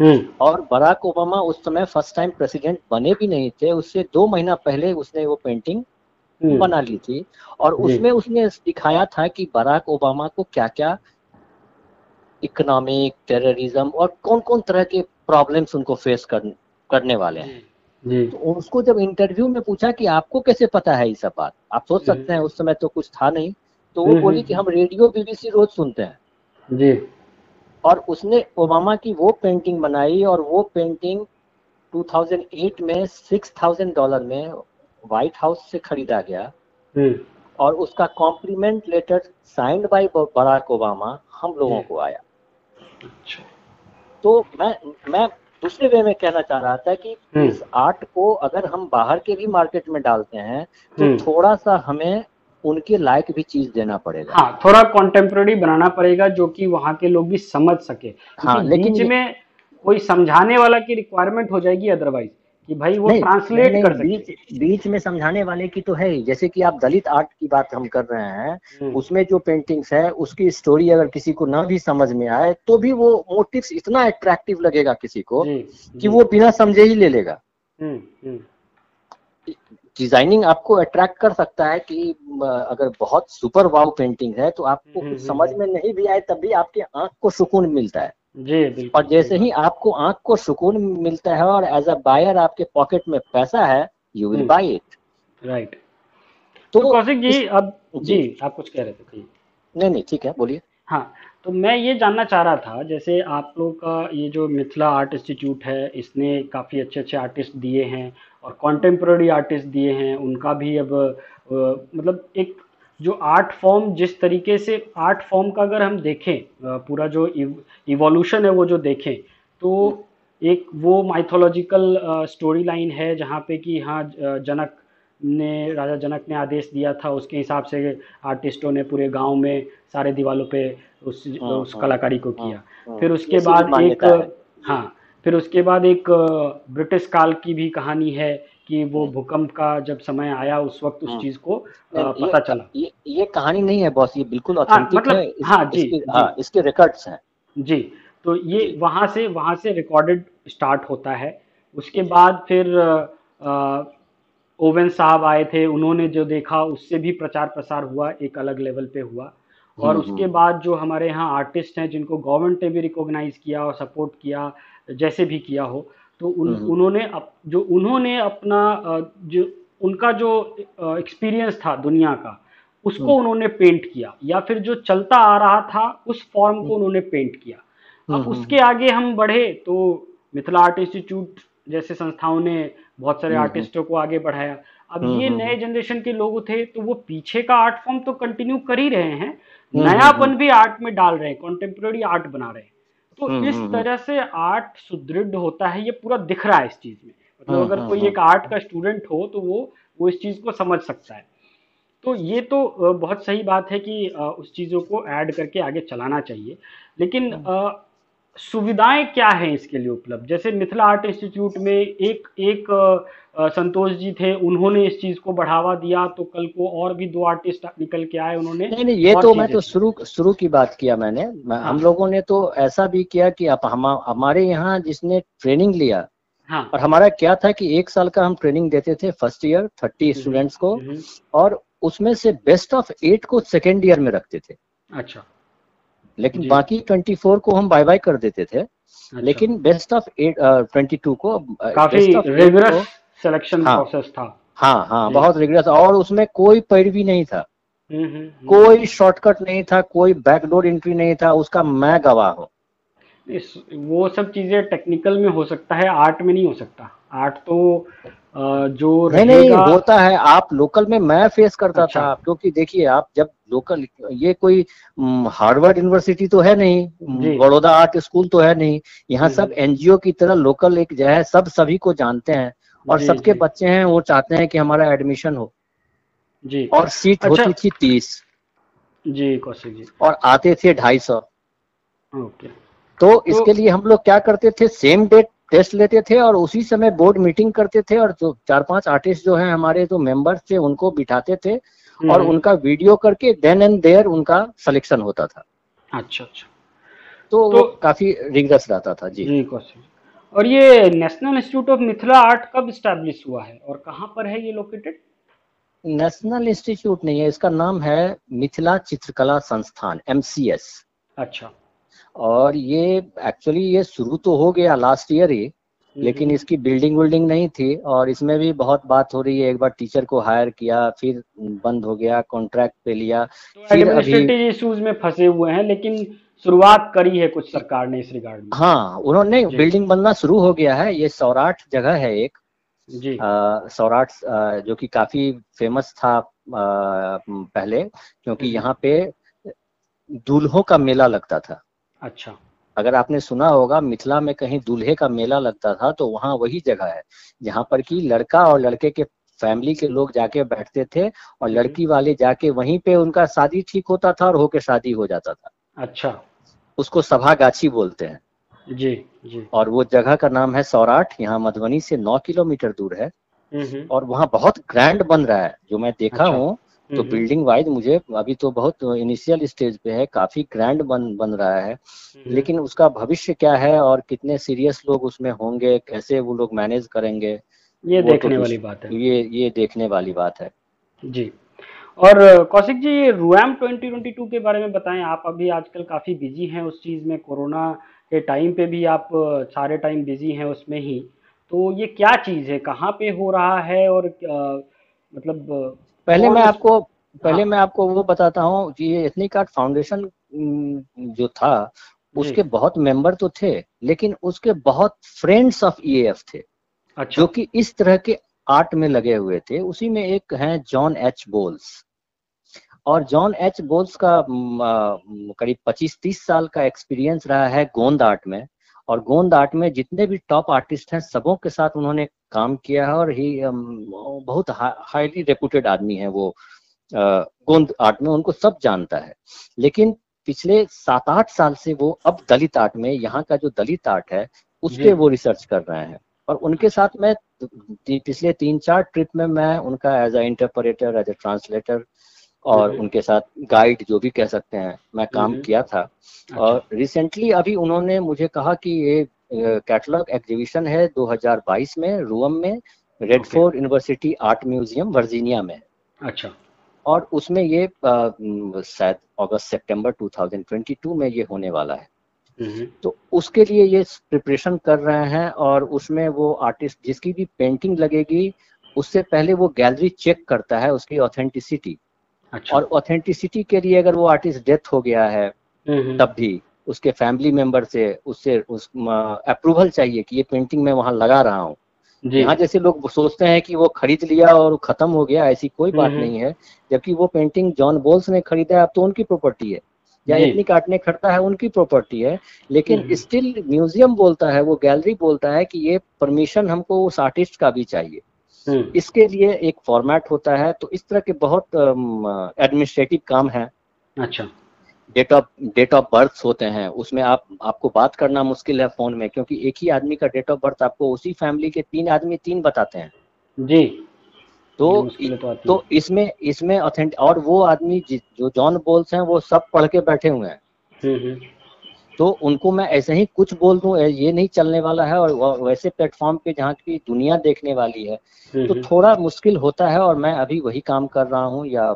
हम्म। और बराक ओबामा उस समय फ़र्स्ट टाइम प्रेसिडेंट बने भी नहीं थे उससे दो महीना पहले उसने वो पेंटिंग हम्म। बना ली थी। और उसमें उसने दिखाया था कि बराक ओबामा को क्या क्या इकोनॉमिक टेररिज्म और कौन कौन तरह के प्रॉब्लम्स उनको फेस कर, करने वाले हैं। तो उसको जब इंटरव्यू में पूछा कि आपको कैसे पता है ये सब बात? आप सोच सकते हम्म। हैं उस समय तो कुछ था नहीं। तो वो बोली कि हम रेडियो बीबीसी रोज सुनते हैं जी और उसने ओबामा की वो पेंटिंग बनाई और वो पेंटिंग 2008 में 6000 डॉलर में व्हाइट हाउस से खरीदा गया हम्म। और उसका compliment letter signed by Barack Obama हम लोगों को आया अच्छा। तो मैं मैं दूसरे वे में कहना चाह रहा था कि हम्म। इस आर्ट को अगर हम बाहर के भी मार्केट में डालते हैं तो हम्म। थोड़ा सा हमें उनके लायक भी चीज़ देना पड़ेगा। हाँ थोड़ा कॉन्टेम्प्रेरी बनाना पड़ेगा जो कि वहाँ के लोग भी समझ सके। हाँ लेकिन में कोई समझाने वाला की रिक्वायरमेंट हो जाएगी अदरवाइज़ कि भाई वो ट्रांसलेट कर बीच बीच में समझाने वाले की तो है ही। जैसे कि आप दलित आर्ट की बात हम कर रहे हैं हम्म। उसमें जो पेंटिंग्स है उसकी स्टोरी अगर किसी को ना भी समझ में आए तो भी वो मोटिव्स इतना अट्रैक्टिव लगेगा किसी को कि वो बिना समझे ही ले लेगा। हम्म, हम्म। डिज़ाइनिंग आपको अट्रैक्ट कर सकता है कि अगर बहुत सुपर वाव पेंटिंग है तो आपको हम्म, कुछ हम्म, समझ हम्म। में नहीं भी आए तब भी आपके आँख को सुकून मिलता है। जी और जैसे ही आपको आँख को सुकून मिलता है और एज अ बायर आपके पॉकेट में पैसा है you will buy it right तो, तो कौशिक जी अब जी। आप कुछ कह रहे थे नहीं नहीं ठीक है बोलिए। हाँ तो मैं ये जानना चाह रहा था जैसे आप लोग का ये जो मिथिला आर्ट इंस्टीट्यूट है इसने काफ़ी अच्छे अच्छे आर्टिस्ट दिए हैं और कॉन्टेम्प्रेरी आर्टिस्ट दिए हैं उनका भी अब मतलब एक जो आर्ट फॉर्म जिस तरीके से आर्ट फॉर्म का अगर हम देखें पूरा जो इवोल्यूशन है वो जो देखें तो एक वो माइथोलॉजिकल स्टोरी लाइन है जहाँ पे कि हाँ जनक ने राजा जनक ने आदेश दिया था उसके हिसाब से आर्टिस्टों ने पूरे गाँव में सारे दीवालों पे उस हाँ, उस हाँ, कलाकारी को हाँ, किया। फिर उसके बाद एक हाँ फिर उसके बाद एक ब्रिटिश काल की भी कहानी है कि वो भूकंप का जब समय आया उस वक्त उस चीज़ को पता चला। ये ये कहानी नहीं है बॉस ये बिल्कुल ऑथेंटिक मतलब, है। इस, हाँ जी, इसके, जी। हाँ इसके रिकॉर्ड्स हैं। जी तो ये वहाँ से वहाँ से रिकॉर्डेड स्टार्ट होता है। उसके बाद फिर आ, ओवन साहब आए थे। उन्होंने जो देखा उससे भी प्रचार प्रसार हुआ एक अलग लेवल पे हुआ। और हम्म, उसके हम्म। बाद जो हमारे यहाँ आर्टिस्ट हैं जिनको गवर्नमेंट ने भी रिकॉग्नाइज किया और सपोर्ट किया जैसे भी किया हो तो उन हम्म, उन्होंने अप, जो उन्होंने अपना जो उनका जो एक्सपीरियंस था दुनिया का उसको उन्होंने पेंट किया या फिर जो चलता आ रहा था उस फॉर्म को उन्होंने पेंट किया। अब उसके आगे हम बढ़े तो मिथिला आर्ट इंस्टीट्यूट जैसे संस्थाओं ने बहुत सारे आर्टिस्टों को आगे बढ़ाया अब ये नए जनरेशन के लोग थे तो वो पीछे का आर्ट फॉर्म तो कंटिन्यू कर ही रहे हैं। नयापन भी आर्ट में डाल रहे हैं कॉन्टेम्प्रेरी आर्ट बना रहे हैं। तो इस तरह से आर्ट सुदृढ़ होता है ये पूरा दिख रहा है इस चीज़ में। मतलब अगर कोई एक आर्ट का स्टूडेंट हो तो वो वो इस चीज़ को समझ सकता है। तो ये तो बहुत सही बात है कि उस चीज़ों को ऐड करके आगे चलाना चाहिए। लेकिन सुविधाएँ क्या हैं इसके लिए उपलब्ध जैसे मिथिला आर्ट इंस्टीट्यूट में एक एक संतोष जी थे उन्होंने इस चीज़ को बढ़ावा दिया तो कल को और भी दो आर्टिस्ट निकल के आए उन्होंने नहीं नहीं ये तो मैं तो शुरू शुरू की बात किया मैंने हाँ। हम लोगों ने तो ऐसा भी किया कि आप हम हमारे यहाँ जिसने ट्रेनिंग लिया हाँ। और हमारा क्या था कि एक साल का हम ट्रेनिंग देते थे फ़र्स्ट ईयर थर्टी स्टूडेंट्स को हम्म। और उसमें से बेस्ट ऑफ़ एट को सेकेंड ईयर में रखते थे अच्छा लेकिन बाकी ट्वेंटी फोर को हम बाय बाय कर देते थे। अच्छा। लेकिन best of eight twenty two को काफ़ी रिगरस सिलेक्शन प्रोसेस था। हाँ हाँ बहुत रिगरस और उसमें कोई पैरवी नहीं था। हम्म, हम्म, हम्म। कोई शॉर्टकट नहीं था कोई बैकडोर एंट्री नहीं था उसका मैं गवाह हूँ। इस वो सब चीज़ें टेक्निकल में हो सकता है आर्ट में नहीं हो सकता। आर्ट तो जो नहीं नहीं होता है। आप लोकल में मैं फेस करता अच्छा। था क्योंकि देखिए आप जब लोकल ये कोई हार्वर्ड यूनिवर्सिटी तो है नहीं बड़ौदा आर्ट स्कूल तो है नहीं। यहाँ सब एनजीओ की तरह लोकल एक जो है सब सभी को जानते हैं और सबके बच्चे हैं वो चाहते हैं कि हमारा एडमिशन हो। जी। और सीट अच्छा, होती थी तीस। जी कौशिक जी। और आते थे ढाई सौ। ओके। तो, तो इसके लिए हम लोग क्या करते थे? सेम डेट टेस्ट लेते थे और उसी समय बोर्ड मीटिंग करते थे और जो चार पाँच आर्टिस्ट जो है हमारे जो मेंबर्स थे उनको बिठाते थे और हम्म। उनका वीडियो करके देन एंड देयर उनका सिलेक्शन होता था। अच्छा अच्छा। तो, तो काफ़ी रिगरस रहता था जी। जी और ये national institute of Mithila art कब स्टैब्लिश हुआ है और कहाँ पर है ये लोकेटेड नेशनल इंस्टीट्यूट नहीं है इसका नाम है मिथिला चित्रकला संस्थान एमसीएस अच्छा। और ये एक्चुअली ये शुरू तो हो गया लास्ट ईयर ही लेकिन हम्म। इसकी बिल्डिंग विल्डिंग नहीं थी और इसमें भी बहुत बात हो रही है। एक बार टीचर को हायर किया फिर बंद हो गया कॉन्ट्रैक्ट पे लिया तो फिर अभी इश्यूज़ में फंसे हुए हैं लेकिन शुरुआत करी है कुछ सरकार ने इस रिगार्ड में। हाँ उन्होंने बिल्डिंग बनना शुरू हो गया है। ये सौराठ जगह है एक। जी। सौराठ जो कि काफ़ी फ़ेमस था आ, पहले क्योंकि हम्म। यहाँ पे दूल्हों का मेला लगता था। अच्छा अगर आपने सुना होगा मिथिला में कहीं दूल्हे का मेला लगता था तो वहाँ वही जगह है जहाँ पर कि लड़का और लड़के के फैमिली के लोग जाके बैठते थे और हम्म। लड़की वाले जाके वहीं पे उनका शादी ठीक होता था और होके शादी हो जाता था अच्छा उसको सभा गाछी बोलते हैं जी जी और वो जगह का नाम है सौराठ यहाँ मधुबनी से नौ किलोमीटर दूर है हम्म। और वहाँ बहुत ग्रैंड बन रहा है जो मैं देखा अच्छा। हूँ तो बिल्डिंग हम्म, वाइज हम्म। मुझे अभी तो बहुत इनिशियल स्टेज पे है काफ़ी ग्रैंड बन बन रहा है। हम्म, लेकिन उसका भविष्य क्या है और कितने सीरियस लोग उसमें होंगे कैसे वो लोग मैनेज करेंगे ये तो देखने तो वाली बात है। ये ये देखने वाली बात है। जी। और कौशिक जी रुएम 2022 के बारे में बताएँ। आप अभी आजकल काफ़ी बिज़ी हैं उस चीज़ में कोरोना के टाइम पे भी आप सारे टाइम बिज़ी हैं उसमें ही। तो ये क्या चीज़ है? कहाँ पे हो रहा है और आ, मतलब पहले मैं आपको पहले हाँ। मैं आपको वो बताता हूँ कि ये एथनिक आर्ट फाउंडेशन जो था उसके बहुत मेंबर तो थे लेकिन उसके बहुत फ्रेंड्स ऑफ़ ईएएफ थे अच्छा। जो कि इस तरह के आर्ट में लगे हुए थे उसी में एक है जॉन एच बोल्स और जॉन एच बोल्स का करीब 25-30 साल का एक्सपीरियंस रहा है गोंद आर्ट में और गोंद आर्ट में जितने भी टॉप आर्टिस्ट हैं सबों के साथ उन्होंने काम किया है और ही बहुत हाईली रेपुटेड आदमी है वो गोंद आर्ट में उनको सब जानता है। लेकिन पिछले सात आठ साल से वो अब दलित आर्ट में यहाँ का जो दलित आर्ट है उस पर वो रिसर्च कर रहे हैं। और उनके साथ में पिछले तीन चार ट्रिप में मैं उनका as a interpreter as a translator और उनके साथ गाइड जो भी कह सकते हैं मैं काम किया था। अच्छा। और रिसेंटली अभी उन्होंने मुझे कहा कि ये कैटलॉग एग्जीबिशन है 2022 में रूअम में Radford university art museum Virginia में। अच्छा। और उसमें ये शायद अगस्त सितंबर 2022 में ये होने वाला है। हम्म। तो उसके लिए ये प्रिपरेशन कर रहे हैं और उसमें वो आर्टिस्ट जिसकी भी पेंटिंग लगेगी उससे पहले वो गैलरी चेक करता है उसकी ऑथेंटिसिटी अच्छा। और ऑथेंटिसिटी के लिए अगर वो आर्टिस्ट डेथ हो गया है हम्म। तब भी उसके फैमिली मेंबर से उससे उस अप्रूवल चाहिए कि ये पेंटिंग मैं वहाँ लगा रहा हूँ। यहाँ जैसे लोग सोचते हैं कि वो खरीद लिया और खत्म हो गया ऐसी कोई बात नहीं है। जबकि वो पेंटिंग जॉन बोल्स ने खरीदा है अब तो उनकी प्रॉपर्टी है। या इतनी काटने खड़ता है उनकी प्रॉपर्टी है। लेकिन स्टिल म्यूज़ियम बोलता है वो गैलरी बोलता है कि ये परमिशन हमको उस आर्टिस्ट का भी चाहिए। हम्म। इसके लिए एक फॉर्मेट होता है तो इस तरह के बहुत एडमिनिस्ट्रेटिव काम है। अच्छा। Date of date of birth होते हैं उसमें आप आपको बात करना मुश्किल है फ़ोन में क्योंकि एक ही आदमी का डेट ऑफ़ बर्थ आपको उसी फैमिली के तीन आदमी तीन बताते हैं। जी। तो तो, तो इसमें इसमें ऑथेंटिक और वो आदमी जो जॉन बोल्स हैं वो सब पढ़ के बैठे हुए हैं। हम्म, हम्म। तो उनको मैं ऐसे ही कुछ बोल दूँ ये नहीं चलने वाला है और वैसे प्लेटफॉर्म पे जहाँ की दुनिया देखने वाली है हम्म, तो थोड़ा मुश्किल होता है और मैं अभी वही काम कर रहा हूँ या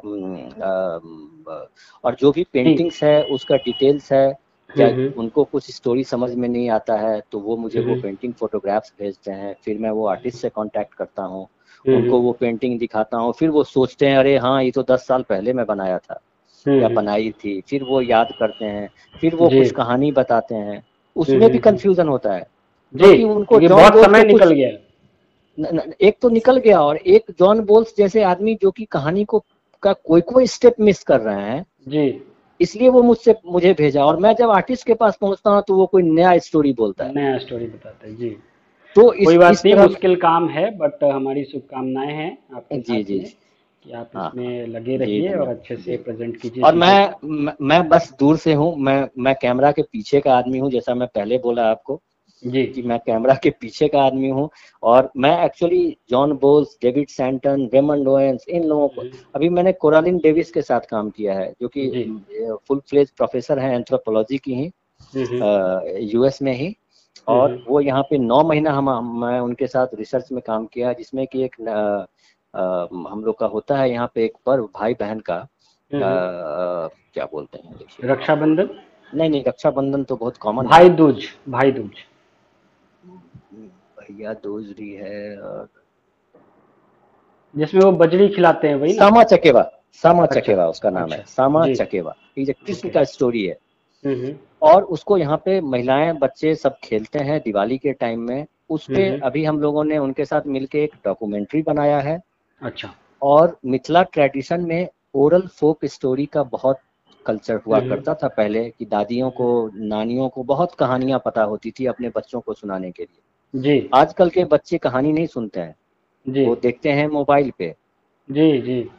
और जो भी पेंटिंग्स है उसका डिटेल्स है या उनको कुछ स्टोरी समझ में नहीं आता है तो वो मुझे वो पेंटिंग फोटोग्राफ्स भेजते हैं फिर मैं वो आर्टिस्ट से कांटेक्ट करता हूँ उनको वो पेंटिंग दिखाता हूँ फिर वो सोचते हैं अरे हाँ ये तो दस साल पहले मैं बनाया था। या बनाई थी फिर वो याद करते हैं फिर वो कुछ कहानी बताते हैं उसमें भी कंफ्यूजन होता है जी उनको बहुत समय निकल गया। न, न, एक तो निकल गया और एक जॉन बोल्स जैसे आदमी जो कि कहानी को का कोई कोई स्टेप मिस कर रहे हैं जी। इसलिए वो मुझसे मुझे भेजा और मैं जब आर्टिस्ट के पास पहुँचता हूँ तो वो कोई नया स्टोरी बोलता है। नया स्टोरी बताता है जी। तो इस, कोई बात नहीं मुश्किल काम है बट हमारी शुभकामनाएँ हैं आपके जी जी जी। कि आप हाँ, इसमें लगे रहिए और अच्छे से प्रेजेंट कीजिए और मैं मैं बस दूर से हूँ मैं मैं कैमरा के पीछे का आदमी हूँ जैसा मैं पहले बोला आपको जी। कि मैं कैमरा के पीछे का आदमी हूँ और मैं actually John Bowles David Szanton Raymond Owens इन लोगों को अभी मैंने कोरालिन डेविस के साथ काम किया है जो कि फुल फ्लेज प्रोफेसर हैं एंथ्रोपोलॉजी की ही यूएस में ही और वो यहाँ पे नौ महीना हम मैं उनके साथ रिसर्च में काम किया जिसमें कि एक हम लोग का होता है यहाँ पे एक पर्व भाई बहन का आ, क्या बोलते हैं रक्षाबंधन? नहीं नहीं रक्षाबंधन तो बहुत कॉमन भाई दूज भाई दूज भैया दूसरी है और जिसमें वो बजरी खिलाते हैं वही सामा चकेवा सामा अच्छा, चकेवा उसका नाम अच्छा, है सामा चकेवा। ये कृष्ण का स्टोरी है। हम्म, हम्म। और उसको यहाँ पे महिलाएँ बच्चे सब खेलते हैं दिवाली के टाइम में। उस पे हम्म, अभी हम लोगों ने उनके साथ मिलके एक डॉक्यूमेंट्री बनाया है। अच्छा। और मिथिला ट्रेडिशन में ओरल फोक स्टोरी का बहुत कल्चर हुआ करता था पहले कि दादियों को नानियों को बहुत कहानियाँ पता होती थी अपने बच्चों को सुनाने के लिए। जी। आजकल के बच्चे कहानी नहीं सुनते हैं। जी। वो देखते हैं मोबाइल पे। जी जी।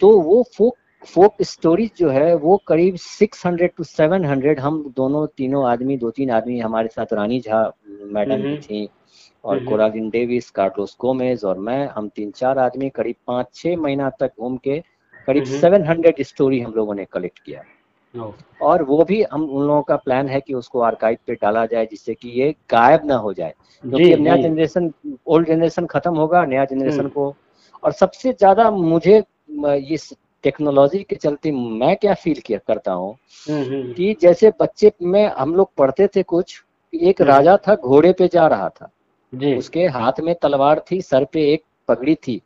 तो वो फोक फोक स्टोरीज जो है वो करीब 600 टू 700 हम दोनों तीनों आदमी दो तीन आदमी हमारे साथ रानी झा मैडम भी थी और कोरालिन डेविस कार्लोस गोमेज और मैं हम तीन चार आदमी करीब पाँच छह महीना तक घूम के करीब 700 स्टोरी हम लोगों ने कलेक्ट किया। और वो भी हम उन लोगों का प्लान है कि उसको आर्काइव पे डाला जाए जिससे कि ये गायब ना हो जाए। क्योंकि नया जनरेशन ओल्ड जनरेशन खत्म होगा नया जनरेशन हम्म। को। और सबसे ज़्यादा मुझे इस टेक्नोलॉजी के चलते मैं क्या फील किया करता हूँ हम्म, हम्म। कि जैसे बच्चे में हम लोग पढ़ते थे कुछ एक राजा था घोड़े पे जा रहा था। जी। उसके हाथ में तलवार थी सर पे एक पगड़ी थी।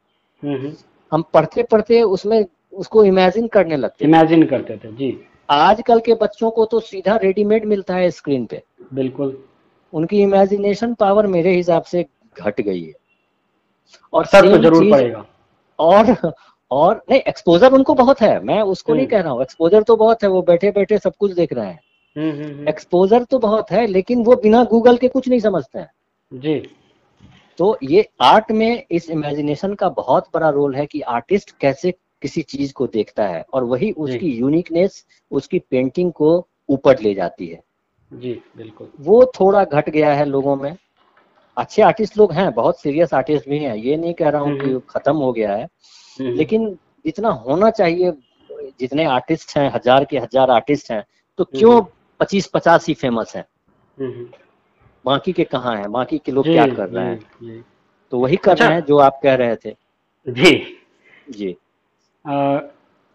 हम पढ़ते पढ़ते उसमें उसको इमेजिन करने लगते इमेजिन करते थे जी। आजकल के बच्चों को तो सीधा रेडीमेड मिलता है स्क्रीन पे। बिल्कुल। उनकी इमेजिनेशन पावर मेरे हिसाब से घट गई है। और सर तो ज़रूर पड़ेगा और और नहीं एक्सपोजर उनको बहुत है। मैं उसको नहीं हम्म। कह रहा हूँ। एक्सपोजर तो बहुत है वो बैठे बैठे सब कुछ देख रहे हैं। एक्सपोजर हम्म, हम्म, तो बहुत है लेकिन वो बिना गूगल के कुछ नहीं समझते हैं। जी। तो ये आर्ट में इस इमेजिनेशन का बहुत बड़ा रोल है कि आर्टिस्ट कैसे किसी चीज़ को देखता है और वही उसकी यूनिकनेस उसकी पेंटिंग को ऊपर ले जाती है। जी बिल्कुल। वो थोड़ा घट गया है लोगों में। अच्छे आर्टिस्ट लोग हैं बहुत सीरियस आर्टिस्ट भी हैं। ये नहीं कह रहा हूँ कि हम्म, हम्म। खत्म हो गया है। हम्म, लेकिन जितना होना चाहिए जितने आर्टिस्ट हैं हज़ार के हज़ार आर्टिस्ट हैं तो क्यों पच्चीस पचास ही फ़ेमस है? बाकी के कहाँ हैं? बाकी के लोग क्या कर रहे हैं? तो वही कर अच्छा, रहे हैं जो आप कह रहे थे। जी। जी।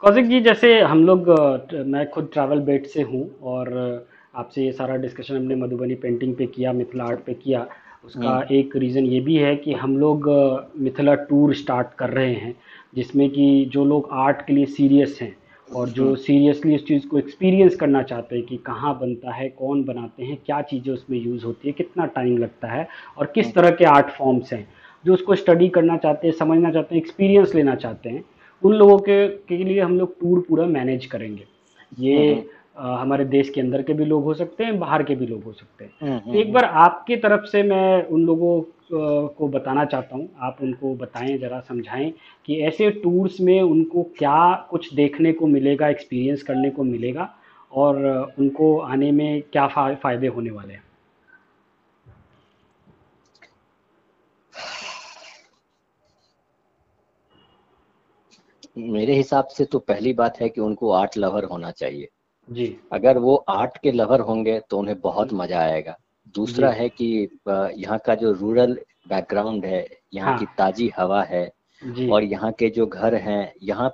कौशिक जी जैसे हम लोग मैं खुद ट्रैवल बेट से हूँ और आपसे ये सारा डिस्कशन हमने मधुबनी पेंटिंग पे किया मिथिला आर्ट पे किया। उसका हम्म। एक रीज़न ये भी है कि हम लोग मिथिला टूर स्टार्ट कर रहे हैं जिसमें कि जो लोग आर्ट के लिए सीरियस हैं और जो सीरियसली हम्म। इस चीज़ को एक्सपीरियंस करना चाहते हैं कि कहाँ बनता है कौन बनाते हैं क्या चीज़ें उसमें यूज़ होती है कितना टाइम लगता है और किस हम्म। तरह के आर्ट फॉर्म्स हैं जो उसको स्टडी करना चाहते हैं समझना चाहते हैं एक्सपीरियंस लेना चाहते हैं उन लोगों के के लिए हम लोग टूर पूरा मैनेज करेंगे ये आ, हमारे देश के अंदर के भी लोग हो सकते हैं बाहर के भी लोग हो सकते हैं तो एक बार आपकी तरफ़ से मैं उन लोगों को बताना चाहता हूँ आप उनको बताएँ ज़रा समझाएँ कि ऐसे टूर्स में उनको क्या कुछ देखने को मिलेगा एक्सपीरियंस करने को मिलेगा और उनको आने में क्या फ़ायदे होने वाले हैं? मेरे हिसाब से तो पहली बात है कि उनको आर्ट लवर होना चाहिए। जी। अगर वो आर्ट के लवर होंगे तो उन्हें बहुत मज़ा आएगा। दूसरा है कि यहाँ का जो रूरल बैकग्राउंड है यहाँ हाँ. की ताजी हवा है और यहाँ के जो घर हैं यहाँ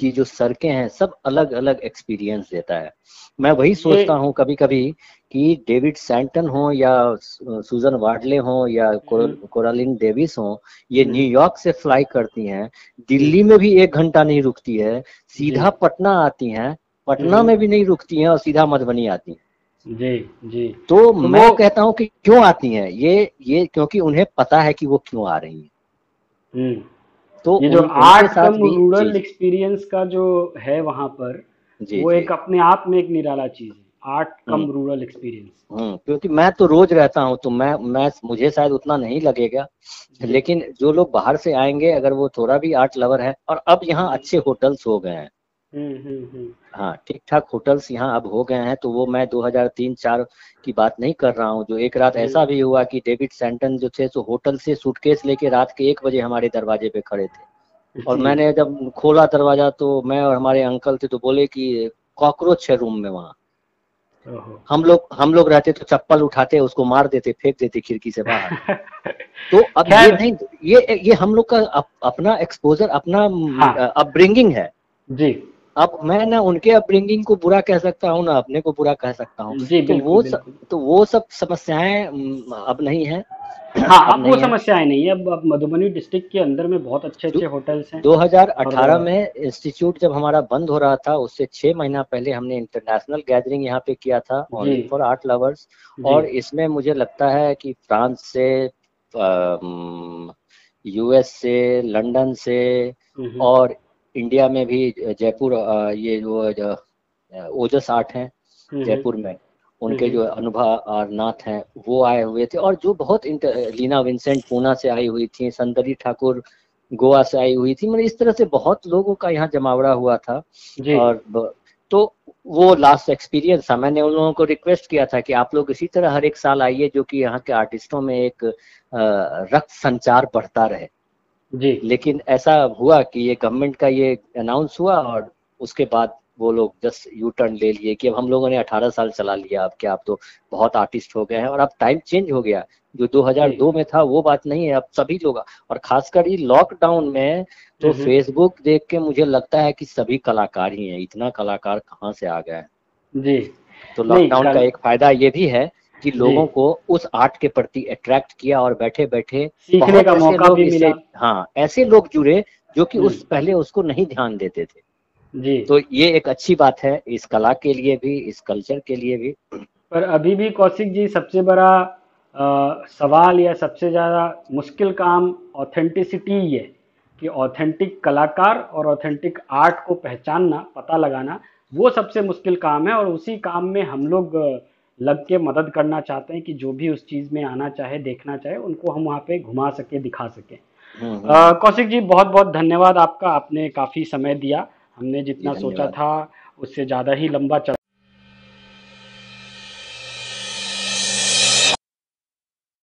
की जो सड़कें हैं सब अलग अलग एक्सपीरियंस देता है मैं वही सोचता हूँ कभी कभी कि डेविड सैंटन हो या सुजन वार्डले हो या हम्म। कोरालिन डेविस हो ये हम्म। न्यूयॉर्क से फ्लाई करती हैं दिल्ली में भी एक घंटा नहीं रुकती है सीधा पटना आती हैं पटना हम्म। में भी नहीं रुकती हैं और सीधा मधुबनी आती हैं जी जी। तो, तो मैं कहता हूँ कि क्यों आती हैं? ये ये क्योंकि उन्हें पता है कि वो क्यों आ रही हैं। तो ये जो आर्ट कम रूरल एक्सपीरियंस का जो है वहाँ पर जी, वो जी. एक अपने आप में एक निराला चीज़ है आर्ट कम रूरल एक्सपीरियंस। क्योंकि मैं तो रोज रहता हूँ तो मैं मैं मुझे शायद उतना नहीं लगेगा। लेकिन जो लोग बाहर से आएँगे अगर वो थोड़ा भी आर्ट लवर है और अब यहाँ अच्छे होटल्स हो गए हैं हम्म, हम्म, हम्म। हाँ ठीक ठाक होटल्स यहाँ अब हो गए हैं तो वो मैं 2003-4 की बात नहीं कर रहा हूँ। जो एक रात ऐसा भी हुआ कि डेविड सेंटन जो थे तो होटल से सूटकेस लेके रात के एक बजे हमारे दरवाजे पे खड़े थे। और मैंने जब खोला दरवाज़ा तो मैं और हमारे अंकल थे तो बोले कि कॉकरोच है रूम में वहाँ। हम लोग हम लोग रहते तो चप्पल उठाते उसको मार देते फेंक देते खिड़की से बाहर। तो अब ये नहीं ये ये हम लोग का अप, अपना एक्सपोजर अपना अपब्रिंगिंग हाँ। है। जी। अब मैं ना उनके अपब्रिंगिंग को बुरा कह सकता हूँ ना अपने को बुरा कह सकता हूँ। तो वो सब तो वो सब समस्याएँ अब नहीं है। हाँ अब वो समस्याएँ नहीं है। अब अब मधुबनी डिस्ट्रिक्ट के अंदर में बहुत अच्छे अच्छे होटल्स हैं। 2018 में इंस्टीट्यूट जब हमारा बंद हो रहा था उससे छह महीना पहले हमने इंटरनेशनल गैदरिंग यहाँ पे किया था फॉर आर्ट लवर्स और इसमें मुझे लगता है कि फ्रांस से यूएस से लंदन से और इंडिया में भी जयपुर ये जो ओजस आर्ट है हम्म, जयपुर में उनके हम्म, जो हम्म। अनुभव नाथ हैं वो आए हुए थे और जो बहुत लीना विंसेंट पूना से आई हुई थी संदरी ठाकुर गोवा से आई हुई थी मतलब इस तरह से बहुत लोगों का यहाँ जमावड़ा हुआ था और तो वो लास्ट एक्सपीरियंस था। मैंने उन लोगों को रिक्वेस्ट किया था कि आप लोग इसी तरह हर एक साल आइए जो कि यहाँ के आर्टिस्टों में एक रक्त संचार बढ़ता रहे। जी। लेकिन ऐसा हुआ कि ये गवर्नमेंट का ये अनाउंस हुआ और उसके बाद वो लोग जस्ट यू टर्न ले लिए कि अब हम लोगों ने 18 साल चला लिया अब क्या अब तो बहुत आर्टिस्ट हो गए हैं और अब टाइम चेंज हो गया। जो 2002 में था वो बात नहीं है अब सभी लोग और खासकर ये लॉकडाउन में तो फेसबुक देख के मुझे लगता है कि सभी कलाकार ही हैं। इतना कलाकार कहाँ से आ गए जी। तो लॉकडाउन का एक फ़ायदा ये भी है कि लोगों को उस आर्ट के प्रति अट्रैक्ट किया और बैठे बैठे सीखने का मौका भी मिला। हाँ ऐसे लोग जुड़े जो कि उस पहले उसको नहीं ध्यान देते थे। जी। तो ये एक अच्छी बात है इस कला के लिए भी इस कल्चर के लिए भी। पर अभी भी कौशिक जी सबसे बड़ा आ, सवाल या सबसे ज़्यादा मुश्किल काम ऑथेंटिसिटी ही है कि ऑथेंटिक कलाकार और ऑथेंटिक आर्ट को पहचानना पता लगाना वो सबसे मुश्किल काम है और उसी काम में हम लोग लग के मदद करना चाहते हैं कि जो भी उस चीज़ में आना चाहे देखना चाहे उनको हम वहाँ पे घुमा सके दिखा सके। हम्म, हम्म। कौशिक जी बहुत बहुत धन्यवाद आपका आपने काफ़ी समय दिया। हमने जितना सोचा था उससे ज़्यादा ही लंबा चल